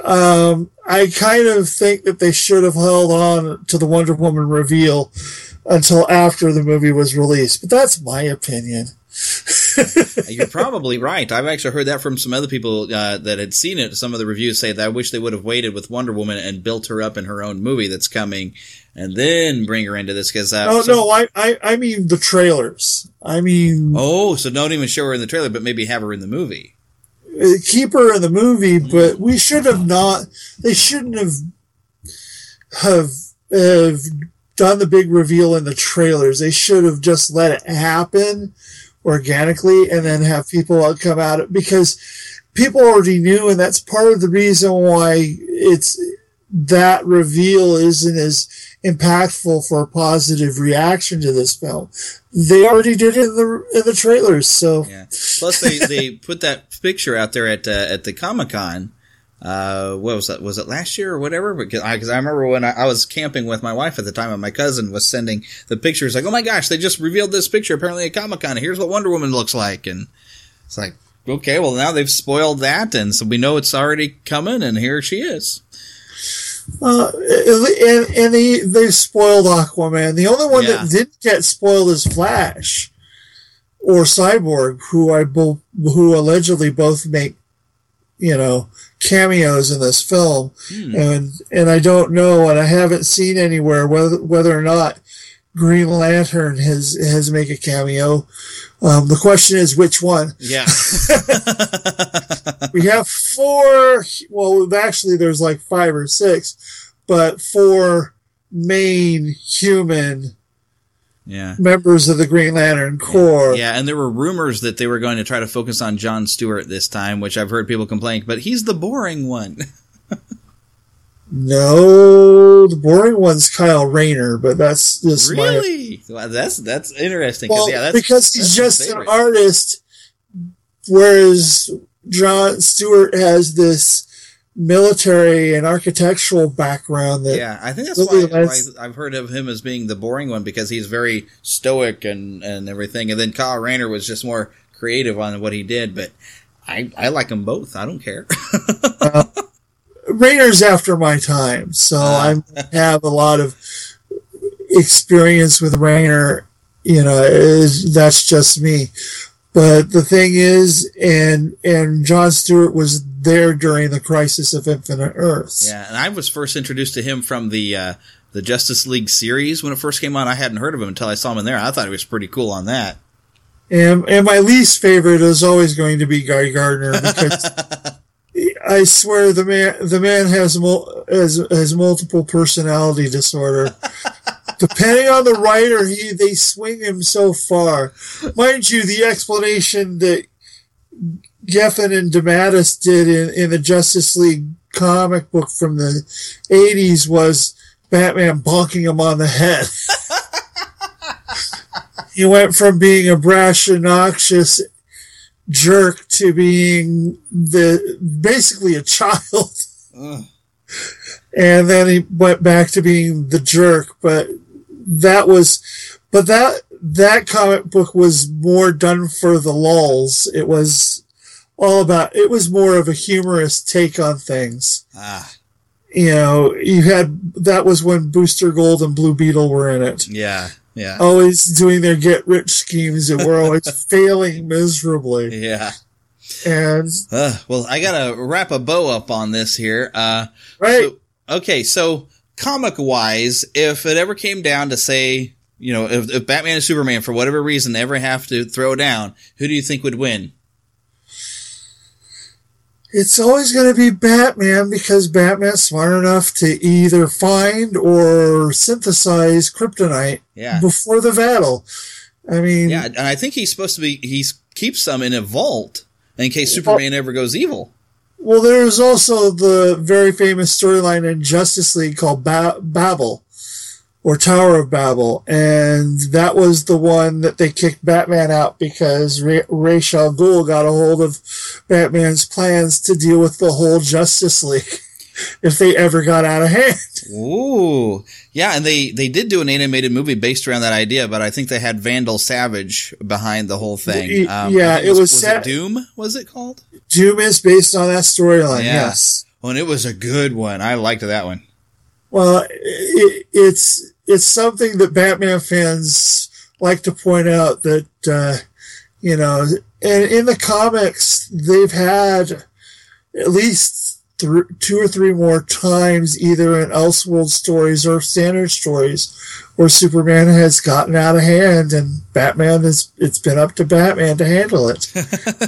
um, I kind of think that they should have held on to the Wonder Woman reveal until after the movie was released. But that's my opinion. [LAUGHS] You're probably right. I've actually heard that from some other people uh, that had seen it. Some of the reviews say that I wish they would have waited with Wonder Woman and built her up in her own movie that's coming, and then bring her into this. Because oh no, I, I I mean the trailers. I mean, oh, so don't even show her in the trailer, but maybe have her in the movie. uh, keep her in the movie, but we should have not. They shouldn't have have have done the big reveal in the trailers. They should have just let it happen organically, and then have people come out because people already knew, and that's part of the reason why it's that reveal isn't as impactful for a positive reaction to this film. They already did it in the in the trailers, so Yeah. Plus, they, they put that picture out there at uh, at the Comic Con. Uh, what was that? Was it last year or whatever? Because I, 'cause I remember when I, I was camping with my wife at the time, and my cousin was sending the pictures. Like, oh my gosh, they just revealed this picture apparently at Comic Con. Here's what Wonder Woman looks like, and it's like, okay, well now they've spoiled that, and so we know it's already coming, and here she is. Uh, and and they they spoiled Aquaman. The only one Yeah. that didn't get spoiled is Flash or Cyborg, who I both who allegedly both make you know cameos in this film, Hmm. and and I don't know, and I haven't seen anywhere whether whether or not Green Lantern has has make a cameo. Um, the question is which one. Yeah. [LAUGHS] we have four. Well, actually, there's like five or six, but four main human Yeah. members of the Green Lantern Corps. Yeah, and there were rumors that they were going to try to focus on John Stewart this time, which I've heard people complain, but he's the boring one. [LAUGHS] No, the boring one's Kyle Rayner, but that's just my Really? Well, that's that's interesting. Well, yeah, that's, because he's just an artist, whereas John Stewart has this military and architectural background that Yeah, I think that's really why, why I've heard of him as being the boring one because he's very stoic and, and everything. And then Kyle Rayner was just more creative on what he did. But I, I like them both. I don't care. [LAUGHS] Rayner's after my time, so Ah. I have a lot of experience with Rayner. You know, is, that's just me. But the thing is, and and John Stewart was there during the crisis of Infinite Earths. yeah, and I was first introduced to him from the uh, the Justice League series when it first came on. I hadn't heard of him until I saw him in there. I thought he was pretty cool on that. And and my least favorite is always going to be Guy Gardner because [LAUGHS] I swear the man the man has mul- has, has multiple personality disorder. [LAUGHS] Depending on the writer, he they swing him so far. Mind you, the explanation that Giffen and DeMatteis did in, in the Justice League comic book from the '80s was Batman bonking him on the head. [LAUGHS] he went from being a brash, obnoxious jerk to being the basically a child, [LAUGHS] Ugh. and then he went back to being the jerk. But that was, but that that comic book was more done for the lulls. It was all about. It was more of a humorous take on things. Ah, You know, you had that was when Booster Gold and Blue Beetle were in it yeah, yeah, always doing their get rich schemes that were always [LAUGHS] failing miserably. yeah. And Uh, well, I gotta wrap a bow up on this here. Uh, right. so- okay, so comic wise, if it ever came down to say, you know, if, if Batman and Superman, for whatever reason, ever have to throw down, who do you think would win? It's always going to be Batman because Batman's smart enough to either find or synthesize kryptonite Yeah. before the battle. I mean, Yeah, and I think he's supposed to be, he keeps some in a vault in case Superman ever goes evil. well, there's also the very famous storyline in Justice League called ba- Babel or Tower of Babel, and that was the one that they kicked Batman out because Ra- Ra's al got a hold of Batman's plans to deal with the whole Justice League [LAUGHS] if they ever got out of hand. [LAUGHS] Ooh, yeah, and they they did do an animated movie based around that idea, but I think they had Vandal Savage behind the whole thing. Um, yeah, I think it was was Sa- it Doom. Was it called? Doom is based on that storyline, Yeah. yes. Oh, and it was a good one. I liked that one. Well, it, it's it's something that Batman fans like to point out that uh, you know, and in the comics they've had at least th- two or three more times, either in Elseworld stories or standard stories, where Superman has gotten out of hand, and Batman is it's been up to Batman to handle it.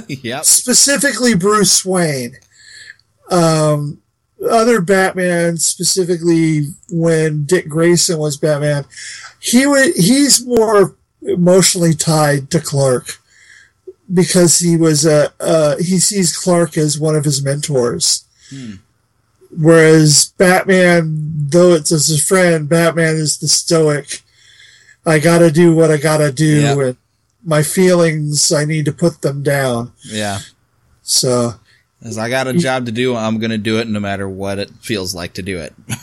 [LAUGHS] yep. Specifically, Bruce Wayne. Um, other Batman, specifically when Dick Grayson was Batman, he would he's more emotionally tied to Clark because he was a uh, he sees Clark as one of his mentors. Hmm. Whereas Batman, though it's as a friend, Batman is the stoic. I gotta do what I gotta do, Yep. and my feelings I need to put them down. Yeah. So As I got a job to do, I'm going to do it no matter what it feels like to do it. [LAUGHS]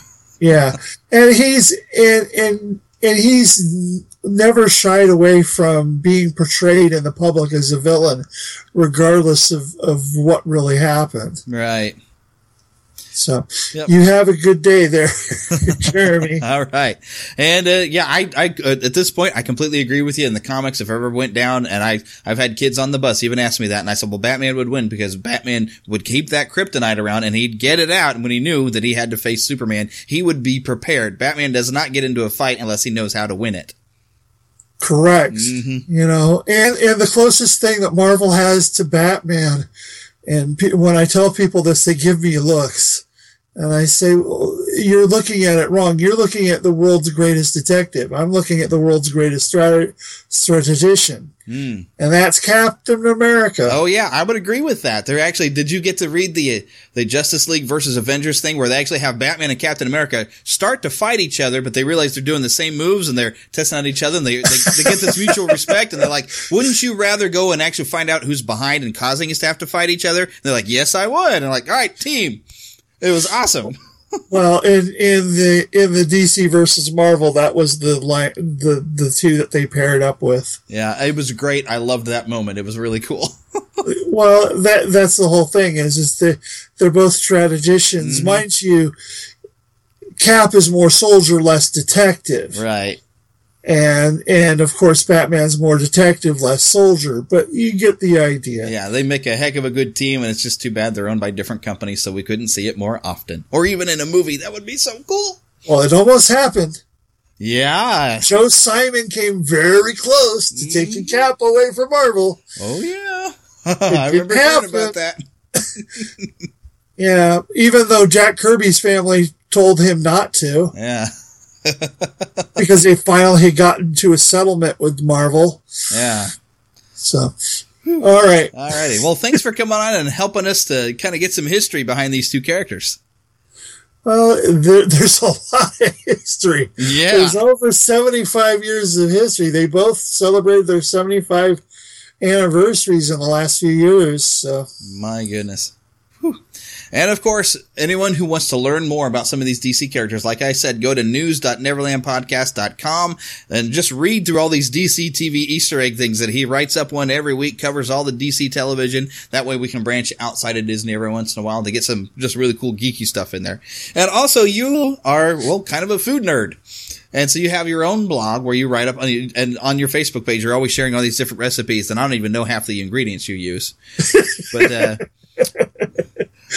Yeah, and he's and and and he's never shied away from being portrayed in the public as a villain, regardless of of what really happened. right. So Yep. you have a good day there, [LAUGHS] Jeremy. [LAUGHS] All right. And uh, yeah, I, I uh, at this point I completely agree with you. In the comics, if I ever went down, and I I've had kids on the bus even ask me that, and I said, well, Batman would win because Batman would keep that kryptonite around, and he'd get it out. And when he knew that he had to face Superman, he would be prepared. Batman does not get into a fight unless he knows how to win it. Correct. Mm-hmm. You know, and and the closest thing that Marvel has to Batman, and pe- when I tell people this, they give me looks, And I say, well, you're looking at it wrong. You're looking at the world's greatest detective. I'm looking at the world's greatest strat- strategician. Hmm. And that's Captain America. Oh yeah, I would agree with that. They're actually. Did you get to read the the Justice League versus Avengers thing where they actually have Batman and Captain America start to fight each other, but they realize they're doing the same moves and they're testing out each other and they they, they get this mutual respect and they're like, wouldn't you rather go and actually find out who's behind and causing us to have to fight each other? And they're like, yes, I would. And like, all right, team. It was awesome. well, in in the in the DC versus Marvel, that was the line, the the two that they paired up with. Yeah, it was great. I loved that moment. It was really cool. [LAUGHS] well, that that's the whole thing. Is just they they're both strategicians, Mm-hmm. mind you. Cap is more soldier, less detective, right? And and of course, Batman's more detective, less soldier. But you get the idea. Yeah, they make a heck of a good team, and it's just too bad they're owned by different companies, so we couldn't see it more often, or even in a movie. That would be so cool. Well, it almost happened. Yeah. Joe Simon came very close to taking mm-hmm. Cap away from Marvel. Oh yeah, [LAUGHS] I remember hearing about that. [LAUGHS] Yeah, even though Jack Kirby's family told him not to. Yeah. [LAUGHS] because they finally got into a settlement with Marvel. Yeah. So, all right. Alrighty. Well, thanks for coming on and helping us to kind of get some history behind these two characters. Well, there, there's a [LAUGHS] lot of history. Yeah. There's over 75 years of history. They both celebrated their 75 anniversaries in the last few years. So, My goodness. Whew. And of course, anyone who wants to learn more about some of these DC characters, like I said, go to news.neverlandpodcast.com and just read through all these DC TV Easter egg things that he writes up one every week, covers all the DC television. That way we can branch outside of Disney every once in a while to get some just really cool geeky stuff in there. And also you are, well, kind of a food nerd. And so you have your own blog where you write up, on, your, and on your Facebook page, you're always sharing all these different recipes, and I don't even know half the ingredients you use. [LAUGHS] But, uh,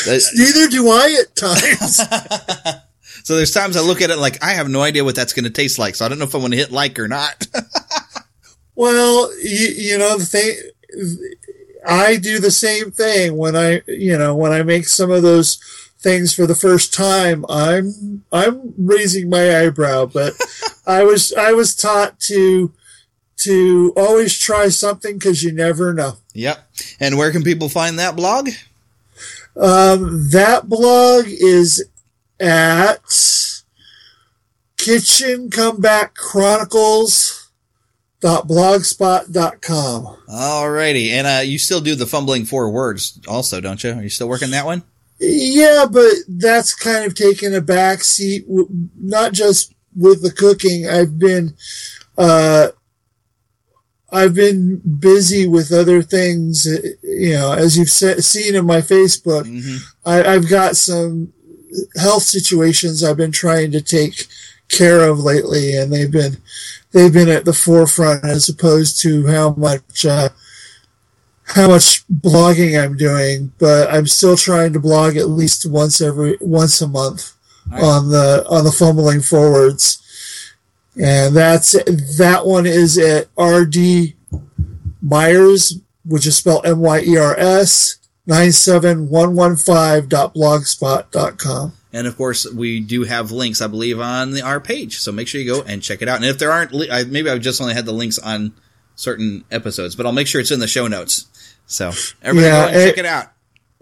neither do I at times. [LAUGHS] so there's times I look at it like I have no idea what that's going to taste like, so I don't know if I want to hit like or not. [LAUGHS] Well, you, you know, the thing, I do the same thing when I, you know, when I make some of those things for the first time, I'm, I'm raising my eyebrow, but [LAUGHS] I was, I was taught to, to always try something because you never know. yep. And where can people find that blog? Um, that blog is at Kitchen Comeback Chronicles blogspot.com. Alrighty. And uh, you still do the fumbling forwards also, don't you? Are you still working that one? Yeah, but that's kind of taken a back seat, not just with the cooking. I've been, uh, I've been busy with other things, uh, you know, as you've se- seen in my Facebook. I, I've got some health situations I've been trying to take care of lately, and they've been they've been at the forefront as opposed to how much uh, how much blogging I'm doing. But I'm still trying to blog at least once every once a month on the on the fumbling forwards, and that's that one is at RD Myers, which is spelled M Y E R S. 97115.blogspot.com. And of course, we do have links, I believe, on the, our page. So make sure you go and check it out. And if there aren't, li- I, maybe I've just only had the links on certain episodes, but I'll make sure it's in the show notes. So everybody Yeah, go and it- check it out.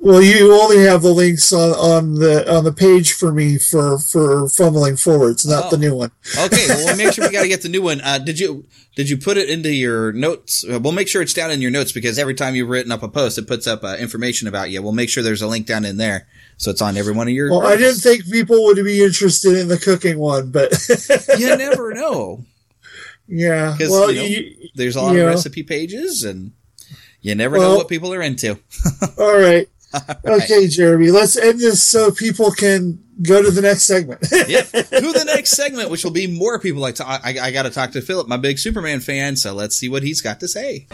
Well, you only have the links on, on the on the page for me for for fumbling forwards, not the new one. Okay, well, we'll make sure we got to get the new one. [LAUGHS] Uh, did you did you put it into your notes? Uh, We'll make sure it's down in your notes because every time you've written up a post, it puts up uh, information about you. We'll make sure there's a link down in there, so it's on every one of your. Well, I didn't think people would be interested in the cooking one, but [LAUGHS] you never know. yeah. Because Well, you know, you- there's a lot of know. recipe pages, and you never know what people are into. [LAUGHS] all right. [LAUGHS] Okay, Jeremy, let's end this so people can go to the next segment. [LAUGHS] yep. [LAUGHS] To the next segment, which will be more people like. To, I, I got to talk to Phillip, my big Superman fan. So let's see what he's got to say.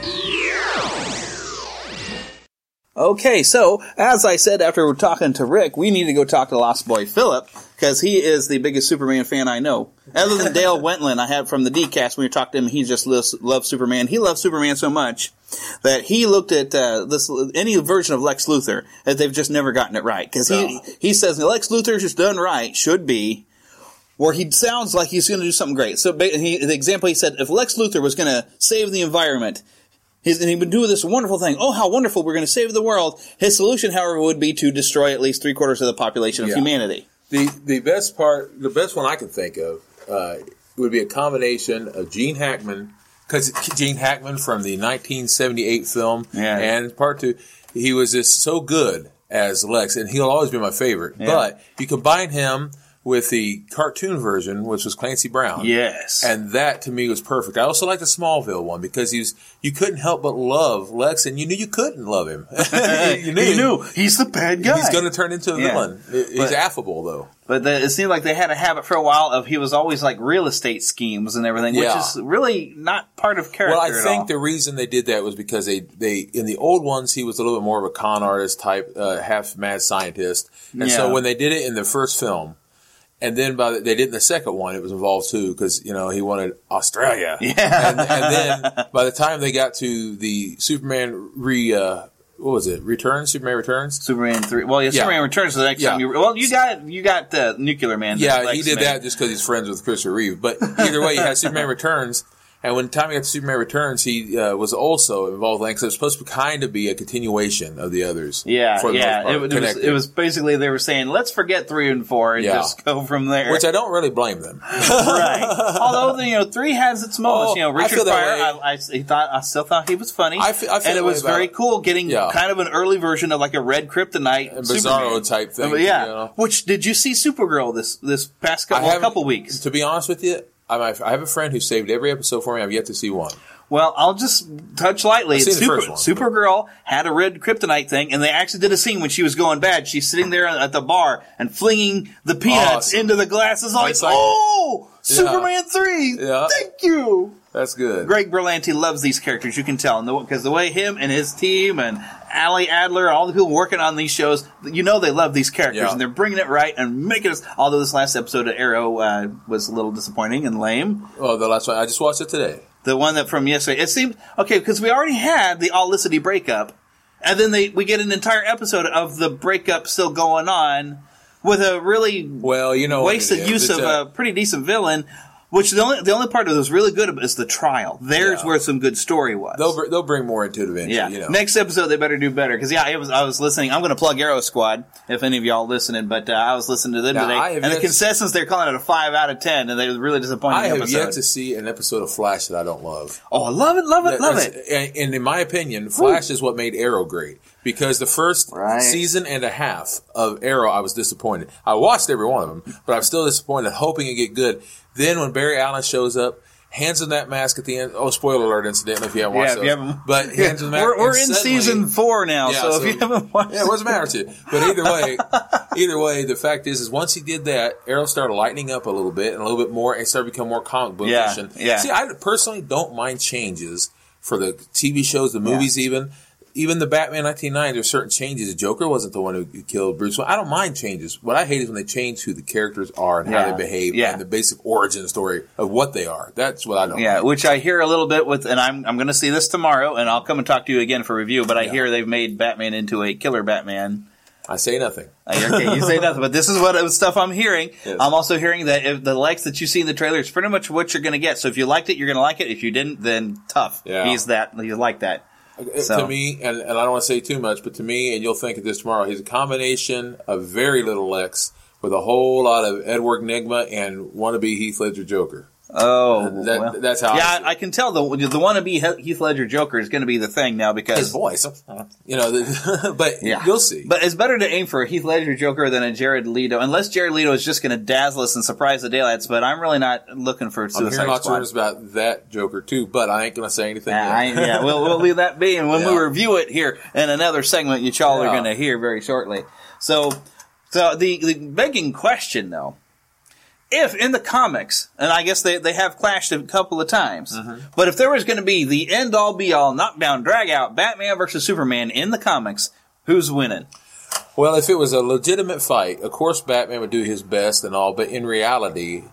Okay, so as I said after we're talking to Rick, we need to go talk to Lost Boy Phillip because he is the biggest Superman fan I know. Other than Dale [LAUGHS] Wentland, I had from the D-cast when we talked to him, he just loves, loves Superman. He loves Superman so much that he looked at uh, this any version of Lex Luthor that they've just never gotten it right because he he says Lex Luthor is just done right should be where he sounds like he's going to do something great. So he, the example he said, if Lex Luthor was going to save the environment, he's, and he would do this wonderful thing. Oh, how wonderful! We're going to save the world. His solution, however, would be to destroy at least three quarters of the population of Yeah. humanity. The the best part, the best one I can think of, uh, would be a combination of Gene Hackman, because Gene Hackman from the 1978 film, and part two, he was just so good as Lex, and he'll always be my favorite. Yeah. But you combine him with the cartoon version, which was Clancy Brown. Yes. And that to me was perfect. I also like the Smallville one because you couldn't help but love Lex, and you knew you couldn't love him. [LAUGHS] [LAUGHS] You knew. he's the bad guy. He's going to turn into a Yeah. villain. He's But- affable though. But the, it seemed like they had a habit for a while of he was always like real estate schemes and everything, Yeah. which is really not part of character. Well, I think all. the reason they did that was because they, they in the old ones he was a little bit more of a con artist type, uh, half mad scientist, and so when they did it in the first film, and then by the, they did in the second one, it was involved too because you know he wanted Australia, Yeah. and, and then by the time they got to the Superman re. Uh, what was it? Returns? Superman Returns? Superman three. Well, yeah, Superman Returns the next Yeah. time you. Well, you got you got the Nuclear Man. Yeah, he did made. that just because he's friends with Christopher Reeve. But either way, you had Superman [LAUGHS] Returns, and when Tommy got to Superman Returns, he uh, was also involved. Like, so it was supposed to kind of be a continuation of the others. Yeah, for the yeah. It, was- it was, it was basically they were saying let's forget three and four and Yeah. just go from there. which I don't really blame them. [LAUGHS] right. Although you know, three has its moments. Oh, you know, Richard Pryor. I, I, he thought I still thought he was funny. I feel- I feel and it was very it. cool getting Yeah. kind of an early version of like a Red Kryptonite, A Superman. Bizarro type thing, Uh, yeah. you know? Which did you see Supergirl this this past couple, couple weeks? To be honest with you, I, I have a friend who saved every episode for me. I've yet to see one. Well, I'll just touch lightly. The Super. Supergirl had a red kryptonite thing, and they actually did a scene when she was going bad. She's sitting there at the bar and flinging the peanuts Awesome. into the glasses. Like, like- oh, Yeah. Superman three! Yeah. Thank you. That's good. Greg Berlanti loves these characters. You can tell, because the way him and his team and Ali Adler, all the people working on these shows, you know they love these characters, Yeah. and they're bringing it right and making us. Although this last episode of Arrow uh, was a little disappointing and lame. Oh, the last one. I just watched it today. The one that from yesterday. It seemed okay because we already had the Olicity breakup, and then they we get an entire episode of the breakup still going on with a really well, you know, wasted use of a- a pretty decent villain. Which the only the only part that was really good is the trial. There's where some good story was. They'll br- they'll bring more into it eventually. Yeah. You know. Next episode, they better do better because yeah, it was. I was listening. I'm going to plug Arrow Squad if any of y'all listening, but uh, I was listening to them Now, today, I and the yet contestants they're calling it a five out of ten, and they were really disappointing I have episode. yet to see an episode of Flash that I don't love. Oh, I love it, love it, love it. And, and in my opinion, Flash is what made Arrow great because the first season and a half of Arrow, I was disappointed. I watched every one of them, but I'm still disappointed, hoping it get good. Then when Barry Allen shows up. Hands him that mask at the end. Oh, spoiler alert! Incidentally, if you haven't watched Yeah, if you those. haven't- but Yeah, hands him that. [LAUGHS] we're- we're in suddenly- season four now, so if you haven't watched yeah, it doesn't matter to you. But either way, [LAUGHS] either way, the fact is, is once he did that, Arrow started lightening up a little bit and a little bit more, and started becoming more comic bookish. Yeah, and, yeah. See, I personally don't mind changes for the TV shows, the movies, even. Even the Batman 1990, there's certain changes. The Joker wasn't the one who killed Bruce. Wayne. I don't mind changes. What I hate is when they change who the characters are and how they behave yeah. and the basic origin story of what they are. That's what I don't Yeah, like. which I hear a little bit with, and I'm I'm going to see this tomorrow, and I'll come and talk to you again for review. But I hear they've made Batman into a killer Batman. I say nothing. Okay, you say [LAUGHS] nothing, but this is what uh, stuff I'm hearing. Yes. I'm also hearing that if the likes that you see in the trailer is pretty much what you're going to get. So if you liked it, you're going to like it. If you didn't, then tough. Yeah. He's that. He's like that. Uh, So- To me, and, and I don't want to say too much, but to me, and you'll think of this tomorrow, he's a combination of very little Lex with a whole lot of Edward Nygma and wannabe Heath Ledger Joker. Oh, uh, That- well. that's how Yeah, I, can tell the the wannabe Heath Ledger Joker is going to be the thing now because His voice, you know. The, [LAUGHS] but you'll see. But it's better to aim for a Heath Ledger Joker than a Jared Leto, unless Jared Leto is just going to dazzle us and surprise the daylights. But I'm really not looking for Suicide I'm hearing lots of Squad. rumors about that Joker too, but I ain't going to say anything. Nah. I, yeah, we'll, we'll leave that be. And when we review it here in another segment, you all are going to hear very shortly. So, so the, the begging question though, if in the comics, and I guess they, they have clashed a couple of times, Mm-hmm. but if there was going to be the end all be all knockdown drag out Batman versus Superman in the comics, Who's winning? Well, if it was a legitimate fight, of course Batman would do his best and all, but in reality,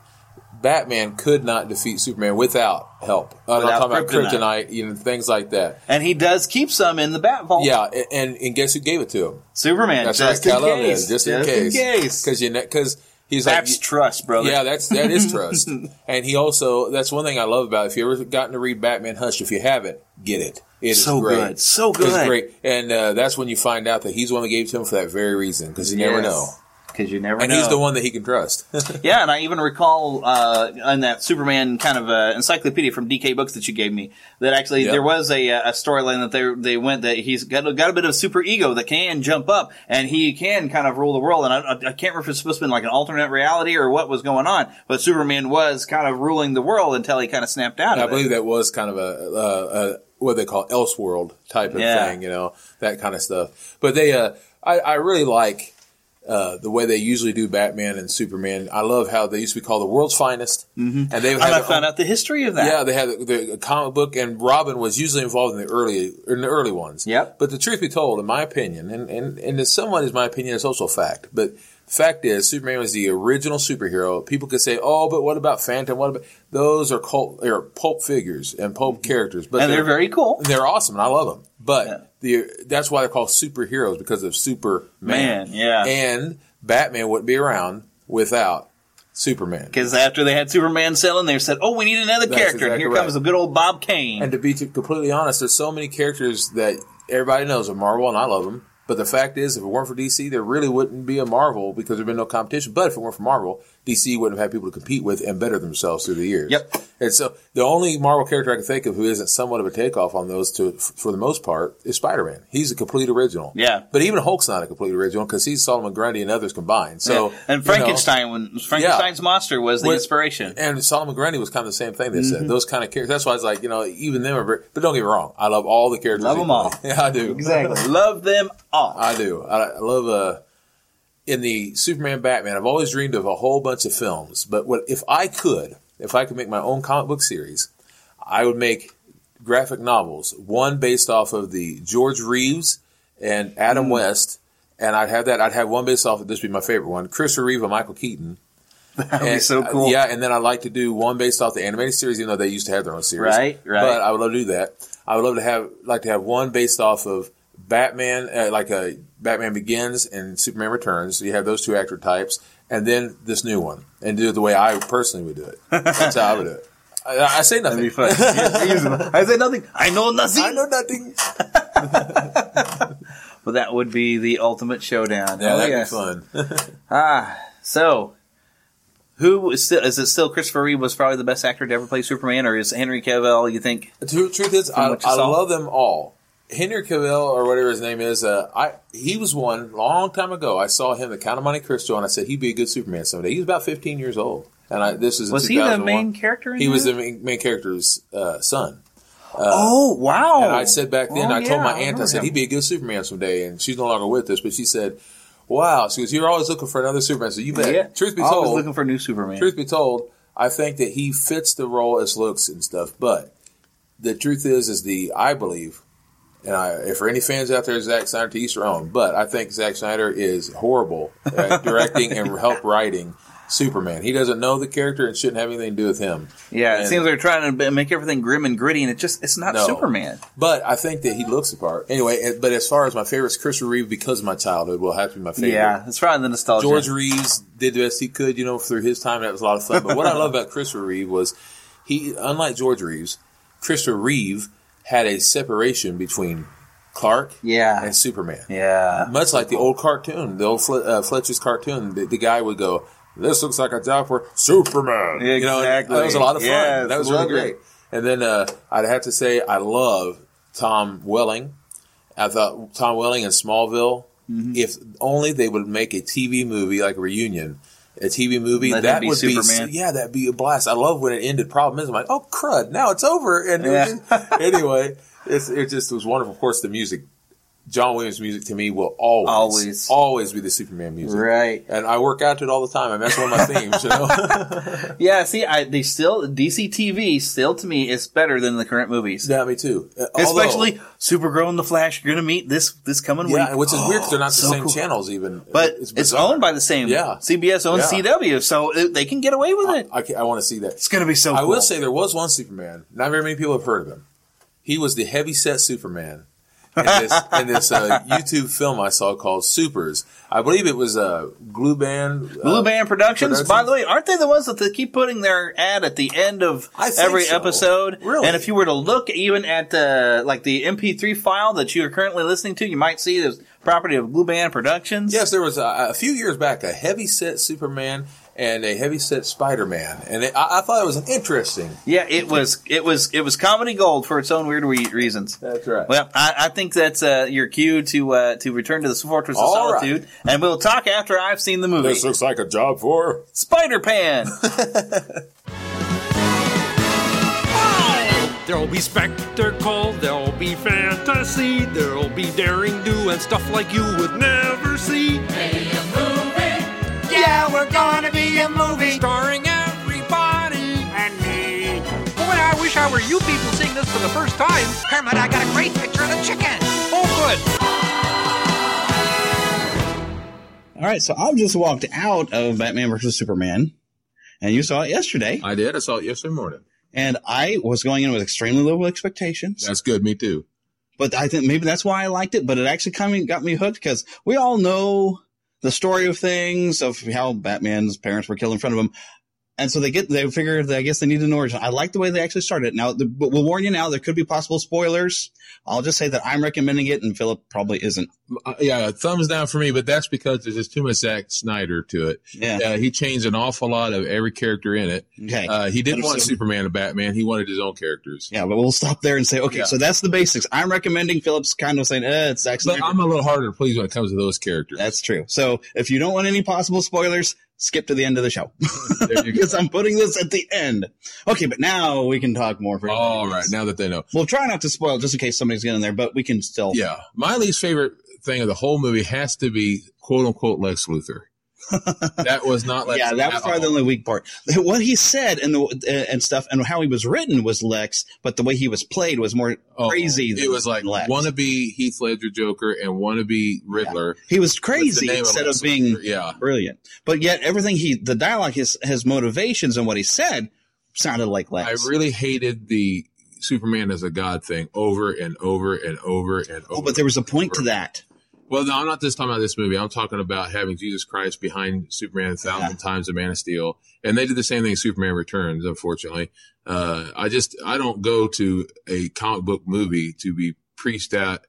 Batman could not defeat Superman without help. I'm Without talking about kryptonite. kryptonite, you know, things like that. And he does keep some in the Bat Vault. Yeah, a- and, and guess who gave it to him? Superman. That's just right, in Kal-El case. just in Just in case, case. because you because he's That's like trust, brother. Yeah, that's that is trust. [LAUGHS] and he also that's one thing I love about. It. If you ever gotten to read Batman Hush, if you haven't, get it. It is So great. good. So good, It's great, and uh, that's when you find out that he's the one that gave it to him for that very reason because you never know. Because you never and know. he's the one that he can trust. [LAUGHS] yeah, and I even recall uh, in that Superman kind of uh, encyclopedia from DK Books that you gave me that actually Yep. there was a, a storyline that they they went that he's got a, got a bit of super ego that can jump up and he can kind of rule the world. And I, I can't remember if it's supposed to be like an alternate reality or what was going on, but Superman was kind of ruling the world until he kind of snapped out I of it. believe that was kind of a, a, a what they call Elseworld type of Yeah. thing, you know, that kind of stuff. But they, uh, I, I really like uh, the way they usually do Batman and Superman. I love how they used to be called the world's finest, Mhm. and they And I found out the history of that. Yeah, they had the, the comic book, and Robin was usually involved in the early in the early ones. Yep. But the truth be told, in my opinion, and and and it's somewhat is my opinion, it's also a fact. But fact is, Superman was the original superhero. People could say, "Oh, but what about Phantom? What about those are cult or pulp figures and pulp mm-hmm. characters?" But And they're very cool. They're awesome, and I love them. But the that's why they're called superheroes because of Superman. Man, yeah. And Batman wouldn't be around without Superman. Because after they had Superman selling, they said, "Oh, we need another That's character." and here right. comes the good old Bob Kane. And to be completely honest, there's so many characters that everybody knows of Marvel, and I love them. But the fact is, if it weren't for DC, there really wouldn't be a Marvel because there'd been no competition. But if it weren't for Marvel, DC wouldn't have had people to compete with and better themselves through the years. Yep. And so the only Marvel character I can think of who isn't somewhat of a takeoff on those, to for the most part, is Spider-Man. He's a complete original. Yeah. But even Hulk's not a complete original because he's Solomon Grundy and others combined. So Yeah. and you know, Frankenstein, when Frankenstein's monster was the With- inspiration. and Solomon Grundy was kind of the same thing. They Mhm. said those kind of characters. That's why it's like you know even them are. Very, but don't get me wrong, I love all the characters. Love them all. [LAUGHS] Yeah, I do. Exactly. Love them all. I do. I, I love uh in the Superman Batman. I've always dreamed of a whole bunch of films, but what if I could? If I could make my own comic book series, I would make graphic novels. One based off of the George Reeves and Adam West, and I'd have that. I'd have one based off of this. Would be my favorite one. Christopher Reeve and Michael Keaton. [LAUGHS] That would be so uh, cool. Yeah, and then I'd like to do one based off the animated series, even though they used to have their own series. Right, right. But I would love to do that. I would love to have like to have one based off of Batman, uh, like a Batman Begins and Superman Returns. So you have those two actor types, and then this new one, and do it the way I personally would do it. That's how I would do it. I, I say nothing. That'd be fun. I say nothing. I know nothing. I know nothing. [LAUGHS] But that would be the ultimate showdown. Yeah, Oh, that'd yes. be fun. [LAUGHS] [LAUGHS] Ah, so who is still is it still Christopher Reeve was probably the best actor to ever play Superman, or is Henry Cavill? You think? The truth is, I, I love them all. Henry Cavill or whatever his name is, uh, I he was one long time ago. I saw him at Count of Monte Cristo, and I said he'd be a good Superman someday. He was about 15 years old, and I, this is in Was he the main character? In He was the main, main character's uh, son. Uh, oh wow! And I said back then, Oh, I told yeah, my aunt, I remember said him. he'd be a good Superman someday, and she's no longer with us, but she said, "Wow." She goes, "You're always looking for another Superman." So you bet. Yeah. Truth be I was told, looking for a new Superman. Truth be told, I think that he fits the role as looks and stuff. But the truth is, is the I believe, and I, if for any fans out there, Zack Snyder to each their own. But I think Zack Snyder is horrible at [LAUGHS] directing and help writing Superman. He doesn't know the character and shouldn't have anything to do with him. Yeah, it And- seems they're trying to make everything grim and gritty, and it just it's not No. Superman. But I think that he looks the part. Anyway, but as far as my favorites, Christopher Reeve, because of my childhood, will have to be my favorite. Yeah, it's probably the nostalgia. George Reeves did the best he could, you know, through his time. That was a lot of fun. But what I love about Christopher Reeve was he, unlike George Reeves, Christopher Reeve had a separation between Clark yeah. and Superman. Yeah. Much like the old cartoon, the old Fle- uh, Fletcher's cartoon, the, the guy would go, "This looks like a job for Superman." You know, Exactly. that was a lot of fun. Yes, that was really it. great. And then uh, I'd have to say I love Tom Welling. I thought Tom Welling in Smallville. Mm-hmm. If only they would make a TV movie like reunion, a TV movie Let that be would Superman. be yeah, that'd be a blast. I love when it ended. Problem is, I'm like, oh crud, now it's over. And it was just- anyway, it's, it just was wonderful. Of course, the music John Williams music to me will always, Always. always be the Superman music. Right. And I work out to it all the time. I mean, that's one of my themes, you know? [LAUGHS] Yeah, see, I, they still DC TV still to me is better than the current movies. Yeah, me too. Uh, Especially Supergirl and the Flash. You're gonna meet this this coming week. yeah, which is weird because they're not the So same cool. channels even. But it's, owned by the same. Yeah. CBS owns Yeah. CW, so it, they can get away with it. I, I, want to see that. It's gonna be so. I cool. will say there was one Superman. Not very many people have heard of him. He was the heavy set Superman in this, in this uh, YouTube film I saw called Supers. I believe it was uh, Glue Band. uh, Blue Band Productions. By the way, aren't they the ones that they keep putting their ad at the end of every so. episode? Really? And if you were to look even at the like the MP3 file that you are currently listening to, you might see the property of Blue Band Productions. Yes, there was a, a few years back a heavy set Superman and a heavy set Spider Man, and it, I, I thought it was an interesting. Yeah, it was it was it was comedy gold for its own weird re- reasons. That's right. Well, I, I think that's uh, your cue to uh, to return to the Fortress of All right. Solitude, and we'll talk after I've seen the movie. This looks like a job for Spider Pan. [LAUGHS] There'll be spectacle, there'll be fantasy, there'll be daring do and stuff like you would never see. Yeah, we're gonna be a movie. Starring everybody and me. Boy, I wish I were you people seeing this for the first time. Kermit, I got a great picture of the chicken. Oh, good. All right, so I've just walked out of Batman versus Superman, and you saw it yesterday. I did. I saw it yesterday morning. And I was going in with extremely low expectations. That's good. Me too. But I think maybe that's why I liked it. But it actually kind of got me hooked because we all know the story of things of how Batman's parents were killed in front of him. And so they get, they figure that I guess they need an origin. I like the way they actually started. Now, the, but we'll warn you now, there could be possible spoilers. I'll just say that I'm recommending it and Phillip probably isn't. Uh, yeah, thumbs down for me, but that's because there's just too much Zack Snyder to it. Yeah. Uh, he changed an awful lot of every character in it. Okay. Uh, he didn't want so- Superman and Batman. He wanted his own characters. Yeah, but we'll stop there and say, okay, Yeah. so that's the basics. I'm recommending Phillip's kind of saying, eh, it's actually. But I'm a little harder please when it comes to those characters. That's true. So if you don't want any possible spoilers, skip to the end of the show because [LAUGHS] I'm putting this at the end. Okay, but now we can talk more. For All right, now that they know. We'll try not to spoil just in case somebody's getting there, but we can still. Yeah. My least favorite thing of the whole movie has to be quote unquote Lex Luthor. That was not [LAUGHS] Lex yeah, that was probably the only weak part. What he said and the uh, and stuff and how he was written was Lex, but the way he was played was more crazy. Oh, It than was like Lex. wannabe Heath Ledger Joker and wannabe Riddler. He was crazy instead Lex of being yeah. brilliant. But yet everything he, the dialogue, his his motivations and what he said sounded like Lex. I really hated the Superman as a god thing over and over and over and over. oh, but there was a point to that. Well, no, I'm not just talking about this movie. I'm talking about having Jesus Christ behind Superman a thousand times, the Man of Steel, and they did the same thing. in Superman Returns. Unfortunately, uh, I just I don't go to a comic book movie to be preached at.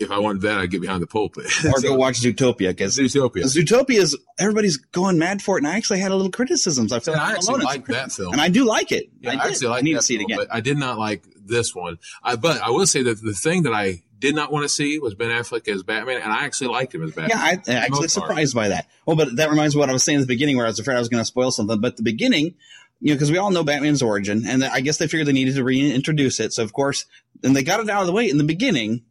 If I wanted that, I'd get behind the pulpit. [LAUGHS] or go watch Zootopia because Zootopia. Zootopia is everybody's going mad for it, and I actually had a little criticisms. I felt I like actually alone. like that film. and I do like it. Yeah, I, I, actually like I need to see it again. but I did not like this one. I, but I will say that the thing that I did not want to see was Ben Affleck as Batman, and I actually liked him as Batman. Yeah, I, the actually surprised by that. Well, but that reminds me of what I was saying at the beginning, where I was afraid I was going to spoil something. But the beginning, you know, because we all know Batman's origin, and I guess they figured they needed to reintroduce it. So of course, and they got it out of the way in the beginning,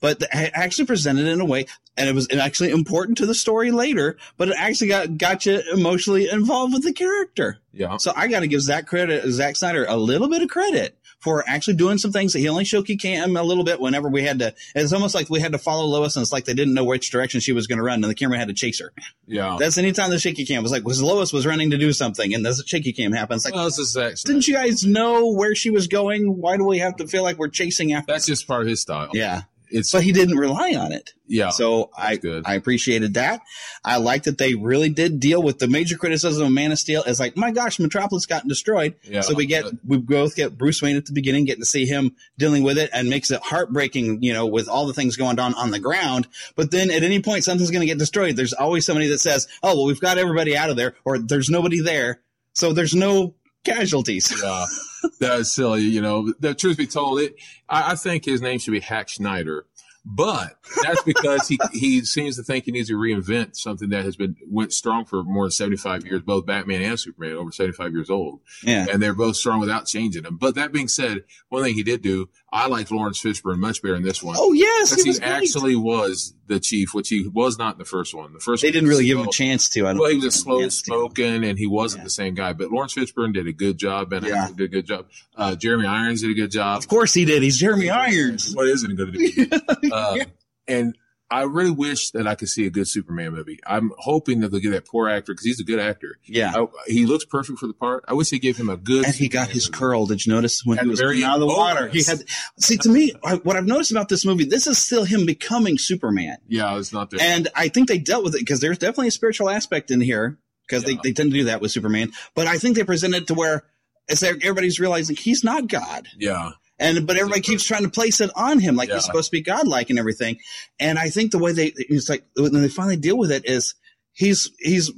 but they actually presented it in a way, and it was actually important to the story later. But it actually got got you emotionally involved with the character. Yeah. So I got to give Zack credit, Zack Snyder, a little bit of credit for actually doing some things that he only shook cam a little bit whenever we had to. It's almost like we had to follow Lois, and it's like they didn't know which direction she was going to run, and the camera had to chase her. Yeah. That's anytime the shaky cam was like, was Lois was running to do something, and the shaky cam happens. Like, well, this is Zack didn't you guys know where she was going? Why do we have to feel like we're chasing after? That's just part of his style. Yeah. It's but he didn't rely on it. Yeah. So I I appreciated that. I like that they really did deal with the major criticism of Man of Steel. Is like, my gosh, Metropolis got destroyed. Yeah, so we get we both get Bruce Wayne at the beginning, getting to see him dealing with it, and makes it heartbreaking. You know, with all the things going on on the ground. But then at any point, something's going to get destroyed. There's always somebody that says, "Oh, well, we've got everybody out of there," or "There's nobody there," so there's no casualties. Yeah, that's silly. You know, the truth be told, it. I, I think his name should be Hack Schneider, But that's because he he seems to think he needs to reinvent something that has been went strong for more than seventy five years. Both Batman and Superman over seventy five years old, Yeah. and they're both strong without changing them. But that being said, one thing he did do, I liked Laurence Fishburne much better in this one. Oh, yes, because he he, was great. actually was the chief, which he was not in the first one. The first They one didn't was really give him a chance to. I don't well, he was a slow spoken, and he wasn't the same guy. But Laurence Fishburne did a good job, and Yeah. did a good job. Uh, Jeremy Irons did a good job. Of course he did. He's Jeremy Irons. What isn't going to do? uh, And I really wish that I could see a good Superman movie. I'm hoping that they'll get that poor actor because he's a good actor. Yeah. I- he looks perfect for the part. I wish they gave him a good. And he got his curl. Did you notice when At he was very out of the. Water? He had. See, to me, what I've noticed about this movie, this is still him becoming Superman. Yeah, it's not there. And I think they dealt with it because there's definitely a spiritual aspect in here because they, they tend to do that with Superman. But I think they present it to where it's everybody's realizing he's not God. yeah. And but everybody keeps trying to place it on him like Yeah. he's supposed to be godlike and everything. And I think the way they it's like when they finally deal with it is he's he's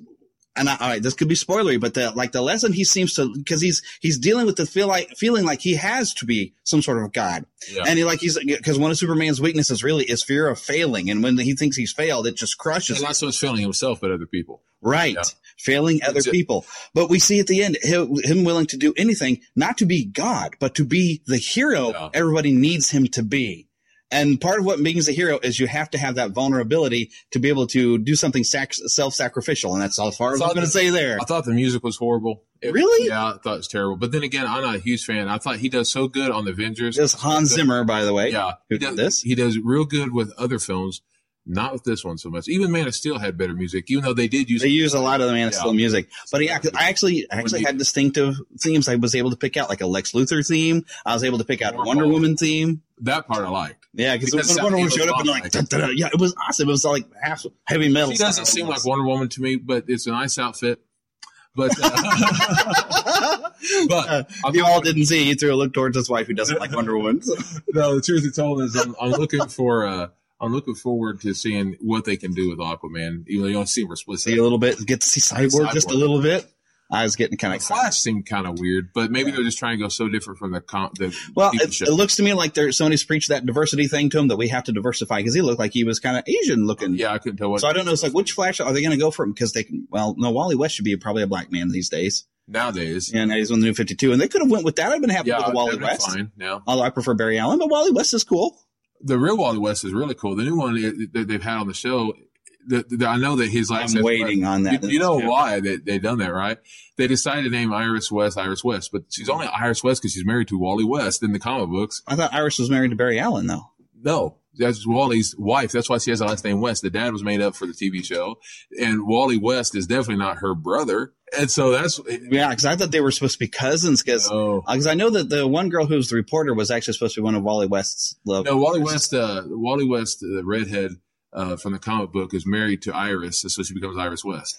and I, all right, this could be spoilery, but the like the lesson he seems to because he's he's dealing with the feel like feeling like he has to be some sort of god, Yeah. and he like he's because one of Superman's weaknesses really is fear of failing, and when he thinks he's failed, it just crushes. And not so much failing himself, but other people. Right. Yeah. Failing other That's it. people. But we see at the end him, willing to do anything, not to be God, but to be the hero everybody needs him to be. And part of what being a hero is you have to have that vulnerability to be able to do something sac- self-sacrificial. And that's all far as I'm going to say there. I thought the music was horrible. It- Really? Yeah, I thought it was terrible. But then again, I'm not a huge fan. I thought he does so good on the Avengers. This is Hans Zimmer, by the way. Yeah, Who he did this? He does real good with other films, not with this one so much. Even Man of Steel had better music, even though they did use They use a lot of the Man of Yeah. Steel music, but he, I actually I actually had distinctive themes. I was able to pick out like a Lex Luthor theme. I was able to pick out a Wonder Woman theme. that part I liked. Yeah, because Wonder Woman it showed was up and like, dun, dun, dun, yeah, it was awesome. It was like half heavy metal. She doesn't seem like Wonder Woman to me, but it's a nice outfit. But uh, [LAUGHS] but If you all didn't see, he threw a look towards his wife who doesn't like Wonder Woman. [LAUGHS] no, the truth be told is I'm, I'm looking for uh, I'm looking forward to seeing what they can do with Aquaman. Even though you don't see him split see a little bit, get to see Cyborg just a little bit. I was getting kind of Flash seemed kind of weird, but maybe they're just trying to go so different from the com- the Well, it, it looks to me like there somebody's preached that diversity thing to him that we have to diversify because he looked like he was kind of Asian looking. yeah, I couldn't tell what. So I don't know. It's like which Flash are they going to go for him? Because they can. Well, no, Wally West should be probably a black man these days. nowadays. Yeah, now he's on the new Fifty Two, and they could have went with that. I've been happy Yeah, with Wally West. fine. Now Although I prefer Barry Allen, but Wally West is cool. The real Wally West is really cool. The new one that they've had on the show. The, the, I know that his last. I'm waiting on that. You, you know why they they done that, right? They decided to name Iris West Iris West, but she's only Iris West because she's married to Wally West in the comic books. I thought Iris was married to Barry Allen though. No, that's Wally's wife. That's why she has the last name West. The dad was made up for the TV show, and Wally West is definitely not her brother. And so that's Yeah, because I thought they were supposed to be cousins. Because Oh. I know that the one girl who was the reporter was actually supposed to be one of Wally West's love. no Wally West. Uh, Wally West, the redhead uh, from the comic book, is married to Iris, so she becomes Iris West.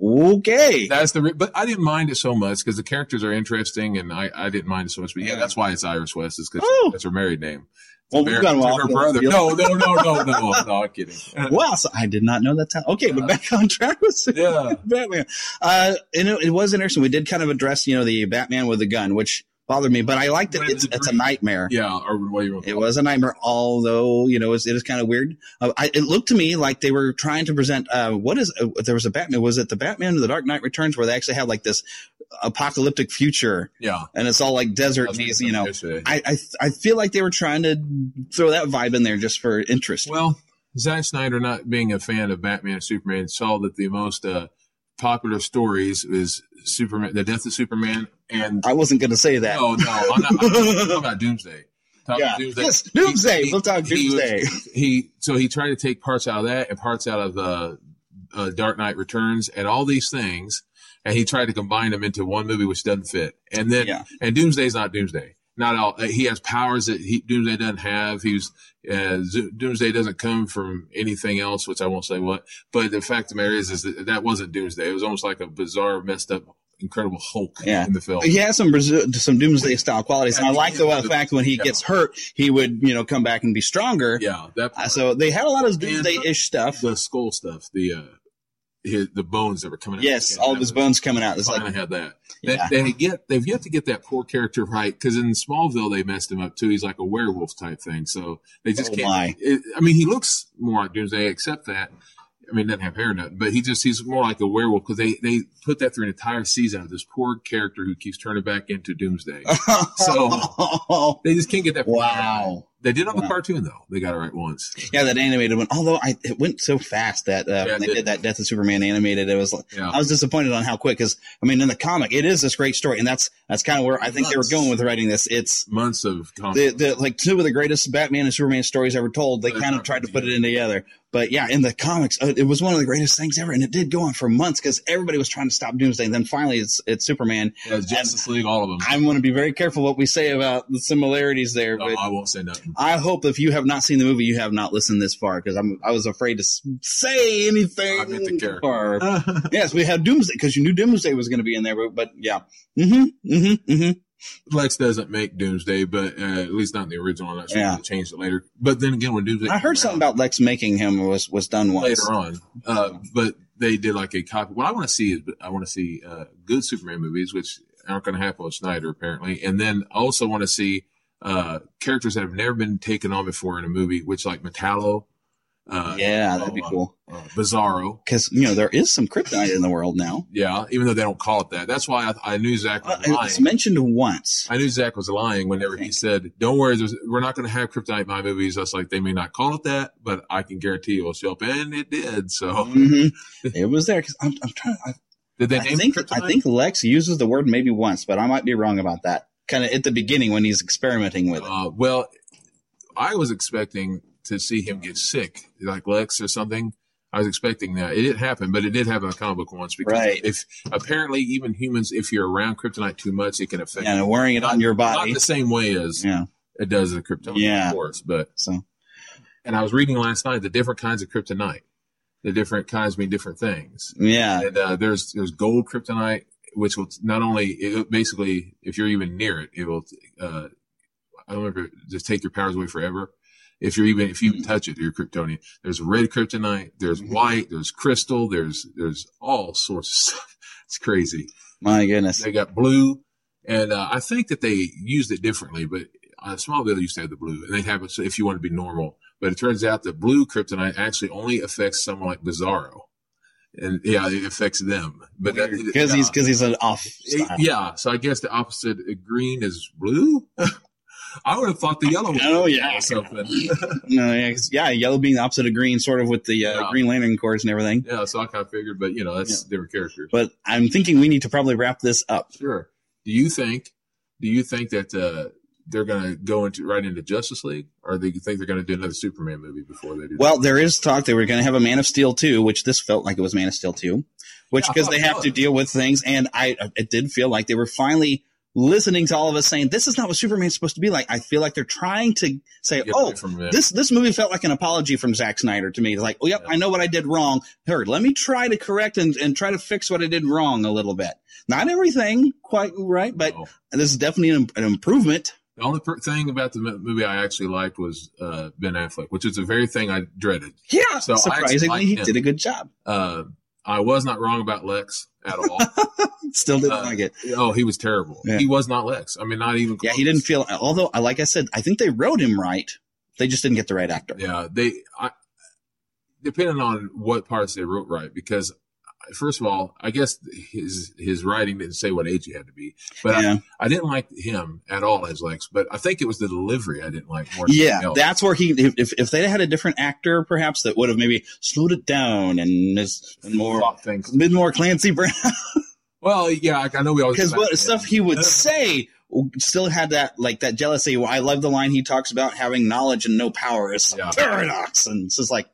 Okay, That's the. Re- but I didn't mind it so much because the characters are interesting, and I, I didn't mind it so much. But yeah, that's why it's Iris West is because Oh. that's her married name. Well, we've off her brother. No, [LAUGHS] no, no, no, no, no. I'm kidding. [LAUGHS] wow, so I did not know that. Time. Okay, but back on track with [LAUGHS] Yeah. Batman. Uh, and it, it was interesting. We did kind of address, you know, the Batman with the gun, which bothered me, but I liked it. It's, it's a nightmare. Yeah, or what you It was a nightmare, although you know it's, it is kind of weird. Uh, I, it looked to me like they were trying to present uh, what is uh, there was a Batman. Was it the Batman of the Dark Knight Returns where they actually had like this apocalyptic future? Yeah. and it's all like desert. That's and he's, you know. I, I I feel like they were trying to throw that vibe in there just for interest. Well, Zack Snyder, not being a fan of Batman and Superman, saw that the most uh, popular stories is Superman, the death of Superman, and I wasn't going to say that. no, no, I'm not. I'm talking about Doomsday. Talking Yeah. Doomsday. Yes, Doomsday. He- We'll talk he Doomsday. He so he tried to take parts out of that and parts out of uh, uh, Dark Knight Returns and all these things, and he tried to combine them into one movie, which doesn't fit. And then Yeah. and Doomsday's not Doomsday. Not all. uh, He has powers that he, Doomsday doesn't have. He's uh, Doomsday doesn't come from anything else, which I won't say what. But the fact of the matter is, is that that wasn't Doomsday. It was almost like a bizarre, messed up, incredible Hulk Yeah. in the film. He has some some Doomsday style qualities, and I like the uh, fact when he Yeah. gets hurt, he would you know come back and be stronger. Yeah, that Uh, so they had a lot of Doomsday ish stuff. the skull stuff, the uh, his, the bones that were coming out. Yes, all of his bones coming out. It's like had that. They, Yeah. they get they've yet to get that poor character right because in Smallville they messed him up too. He's like a werewolf type thing, so they just Oh, can't. It, I mean, he looks more like Doomsday, except that. I mean, doesn't have hair or nothing, but he just he's more like a werewolf because they they put that through an entire season of this poor character who keeps turning back into Doomsday. [LAUGHS] so they just can't get that. Wow. They did on a cartoon though. They got it right once. Yeah, that animated one. Although I, it went so fast that uh, when they it did that Death of Superman animated, it was. Yeah. I was disappointed on how quick. Because I mean, in the comic, it is this great story, and that's that's kind of where I think they were going with writing this. It's months of the, the like two of the greatest Batman and Superman stories ever told. They kind of tried to put it in together. But yeah, in the comics, uh, it was one of the greatest things ever, and it did go on for months because everybody was trying to stop Doomsday. And then finally, it's it's Superman. Yeah, it's Justice League, all of them. I'm going to be very careful what we say about the similarities there. No, but I won't say nothing. I hope if you have not seen the movie, you have not listened this far because I'm I was afraid to say anything. I character. Far. [LAUGHS] yes, we had Doomsday because you knew Doomsday was going to be in there, but, but yeah. Mm-hmm. Mm-hmm. Mm-hmm. Lex doesn't make Doomsday, but uh, at least not in the original. I'm not sure Yeah. they changed it later. But then again, when Doomsday I heard something about Lex making him was was done once later on, uh, but they did like a copy. What I want to see is I want to see uh, good Superman movies, which aren't going to happen with Snyder apparently, and then I also want to see uh, characters that have never been taken on before in a movie, which like Metallo. Uh, Yeah, that'd be cool. Uh, Bizarro. Because you know there is some kryptonite in the world now. Yeah, even though they don't call it that. That's why I, I knew Zack was It lying. was mentioned once. I knew Zack was lying whenever he said, "Don't worry, there's, we're not going to have kryptonite in my movies." I was like, "They may not call it that, but I can guarantee it will show up," and it did. So Mhm. [LAUGHS] it was there because I'm, I'm trying. I, did they I think kryptonite? I think Lex uses the word maybe once, but I might be wrong about that. Kind of at the beginning when he's experimenting with it. Uh, well, I was expecting to see him get sick, like Lex or something. I was expecting that. It didn't happen, but it did happen in a comic book once because Right. if apparently even humans, if you're around kryptonite too much, it can affect Yeah, and wearing it on your body. Not the same way as Yeah. it does the kryptonite, Yeah. of course. But so, and I was reading last night the different kinds of kryptonite. The different kinds mean different things. Yeah. And uh, there's there's gold kryptonite, which will not only it, basically if you're even near it, it will. Uh, I don't remember just take your powers away forever. If you're even if you even touch it, you're Kryptonian. There's red kryptonite. There's white. There's crystal. There's there's all sorts of [LAUGHS] stuff. It's crazy. My goodness. They got blue, and uh, I think that they used it differently. But a uh, Smallville used to have the blue, and they'd have it so if you want to be normal. But it turns out that blue kryptonite actually only affects someone like Bizarro, and yeah, it affects them. But because he's because he's an off. style. yeah, so I guess the opposite uh, green is blue. [LAUGHS] I would have thought the yellow. Oh, yeah. or something. [LAUGHS] No, yeah, yeah, yellow being the opposite of green, sort of with the uh, Yeah. Green Lantern Corps and everything. yeah, so I kind of figured, but you know, that's different characters. But I'm thinking we need to probably wrap this up. Sure. Do you think? Do you think that uh, they're going to go into right into Justice League, or do you think they're going to do another Superman movie before they do? Well, there is talk they were going to have a Man of Steel 2, which this felt like it was Man of Steel 2, which because thought they have to deal with things, and I it did feel like they were finally listening to all of us saying this is not what Superman's supposed to be like. I feel like they're trying to say, Get oh, this this movie felt like an apology from Zack Snyder to me. It's like, oh, yep, I know what I did wrong. Here, let me try to correct and, and try to fix what I did wrong a little bit. Not everything quite right, but this is definitely an, an improvement. The only thing about the movie I actually liked was uh, Ben Affleck, which is the very thing I dreaded. Yeah, So surprisingly, he did a good job. Uh, I was not wrong about Lex at all. [LAUGHS] Still didn't Uh, like it. Oh, he was terrible. Yeah. He was not Lex. I mean, not even. Yeah, he didn't feel. Although, like I said, I think they wrote him right. They just didn't get the right actor. Yeah, they. I, depending on what parts they wrote right, because first of all, I guess his his writing didn't say what age he had to be, but Yeah. I, I didn't like him at all as Lex. But I think it was the delivery I didn't like more. Yeah, that's where he. If if they had a different actor, perhaps that would have maybe slowed it down and is more been more Clancy Brown. [LAUGHS] Well, yeah, I, I know we always because what stuff he would say still had that like that jealousy. I love the line he talks about having knowledge and no power is some paradox, and it's just like.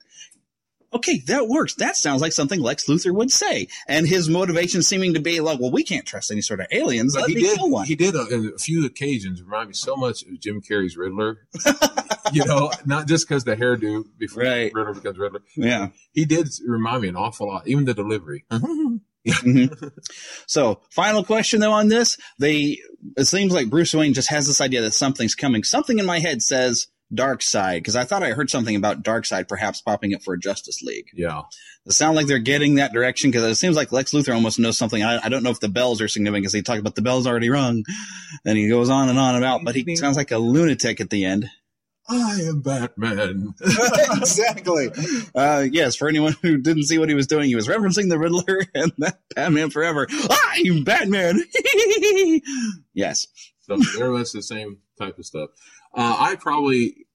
Okay, that works. That sounds like something Lex Luthor would say, and his motivation seeming to be like, "Well, we can't trust any sort of aliens. Let he me did. kill one." He did in a few occasions remind me so much of Jim Carrey's Riddler. [LAUGHS] you know, not just because the hairdo before Riddler becomes Riddler. Yeah. he did remind me an awful lot. Even the delivery. [LAUGHS] Mhm. So, final question though on this, they it seems like Bruce Wayne just has this idea that something's coming. Something in my head says Darkseid because I thought I heard something about Darkseid perhaps popping up for a Justice League. Yeah. It sounds like they're getting that direction because it seems like Lex Luthor almost knows something. I, I don't know if the bells are significant because he talked about the bells already rung, and he goes on and on about. But he sounds like a lunatic at the end. I am Batman. [LAUGHS] [LAUGHS] exactly. Uh, yes, for anyone who didn't see what he was doing, he was referencing the Riddler [LAUGHS] and that Batman Forever. I'm Batman. yes. So there was the same type of stuff. Uh, I probably,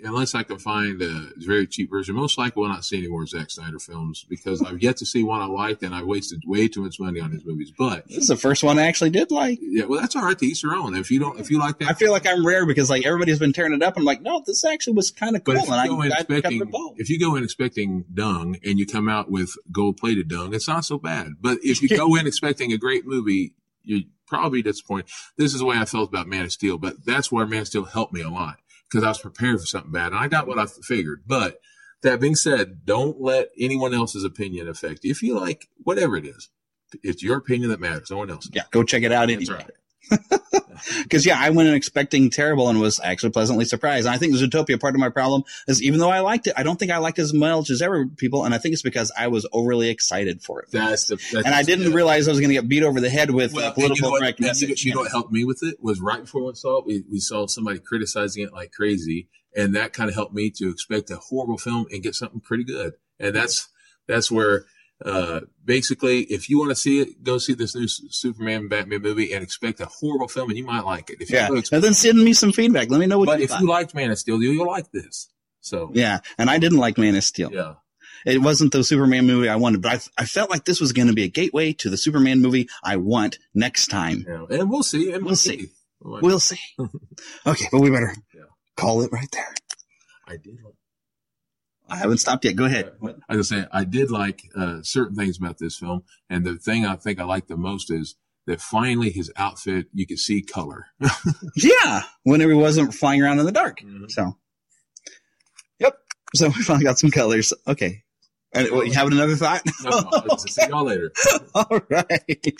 unless I can find a very cheap version, most likely will not see any more Zack Snyder films because I've yet to see one I liked and I wasted way too much money on his movies. But This is the first one I actually did like. yeah, well, that's all right to each their own. If you don't, if you like that, I feel like I'm rare because like everybody's been tearing it up. I'm like, no, this actually was kind of cool, But if and go I, in I expecting, if you go in expecting dung and you come out with gold plated dung, it's not so bad. But if you [LAUGHS] go in expecting a great movie, you're probably disappointed. This is the way I felt about Man of Steel, but that's where Man of Steel helped me a lot because I was prepared for something bad and I got what I figured. But that being said, don't let anyone else's opinion affect you. If you like whatever it is, it's your opinion that matters. No one else. Yeah, go check it out anyway. Because yeah, I went in expecting terrible and was actually pleasantly surprised. And I think the Zootopia part of my problem is even though I liked it, I don't think I liked it as much as ever people, and I think it's because I was overly excited for it. That's the. That's and I didn't realize I was going to get beat over the head with Well, and you political know what, correct you, you know what helped me with it was right before we saw it, we, we saw somebody criticizing it like crazy, and that kind of helped me to expect a horrible film and get something pretty good. And that's that's where uh, basically, if you want to see it, go see this new Superman Batman movie and expect a horrible film, and you might like it. If yeah, you go and then send me some feedback. Let me know what but you if thought. you liked Man of Steel, you'll like this. So Yeah, and I didn't like Man of Steel. Yeah. It wasn't the Superman movie I wanted, but I, I felt like this was going to be a gateway to the Superman movie I want next time. Yeah, and we'll see. And We'll see. We'll see. [LAUGHS] okay, but we better call it right there. I did. I haven't stopped yet. Go ahead. I was saying, I did like uh, certain things about this film, and the thing I think I like the most is that finally his outfit you could see color. [LAUGHS] Yeah, whenever he wasn't flying around in the dark. So, yep. So we finally got some colors. Okay. And what, you having another thought? No, I'll see y'all later. [LAUGHS] All right.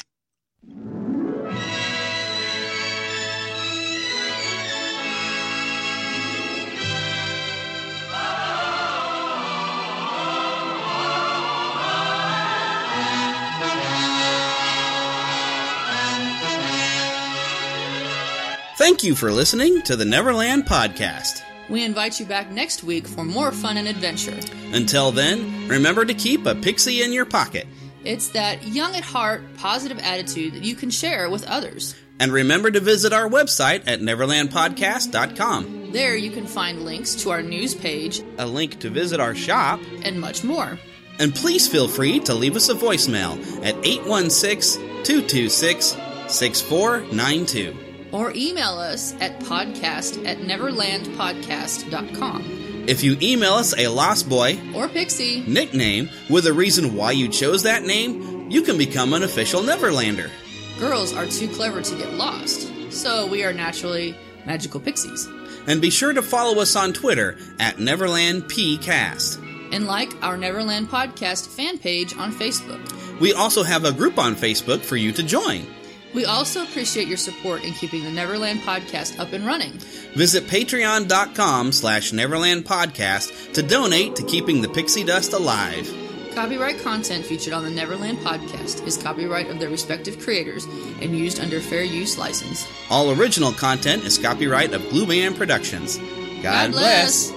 Thank you for listening to the Neverland Podcast. We invite you back next week for more fun and adventure. Until then, remember to keep a pixie in your pocket. It's that young at heart, positive attitude that you can share with others. And remember to visit our website at neverlandpodcast.com. There you can find links to our news page, A link to visit our shop, and much more. and please feel free to leave us a voicemail at 816 226 6492. Or email us at podcast at neverlandpodcast.com. If you email us a Lost Boy Or Pixie. nickname with a reason why you chose that name, you can become an official Neverlander. Girls are too clever to get lost, so we are naturally magical pixies. And be sure to follow us on Twitter at NeverlandPcast. And like our Neverland Podcast fan page on Facebook. We also have a group on Facebook for you to join. We also appreciate your support in keeping the Neverland Podcast up and running. Visit patreon.com slash Neverland Podcast to donate to keeping the pixie dust alive. Copyright content featured on the Neverland Podcast is copyright of their respective creators and used under fair use license. All original content is copyright of Blue Man Productions. God, God bless.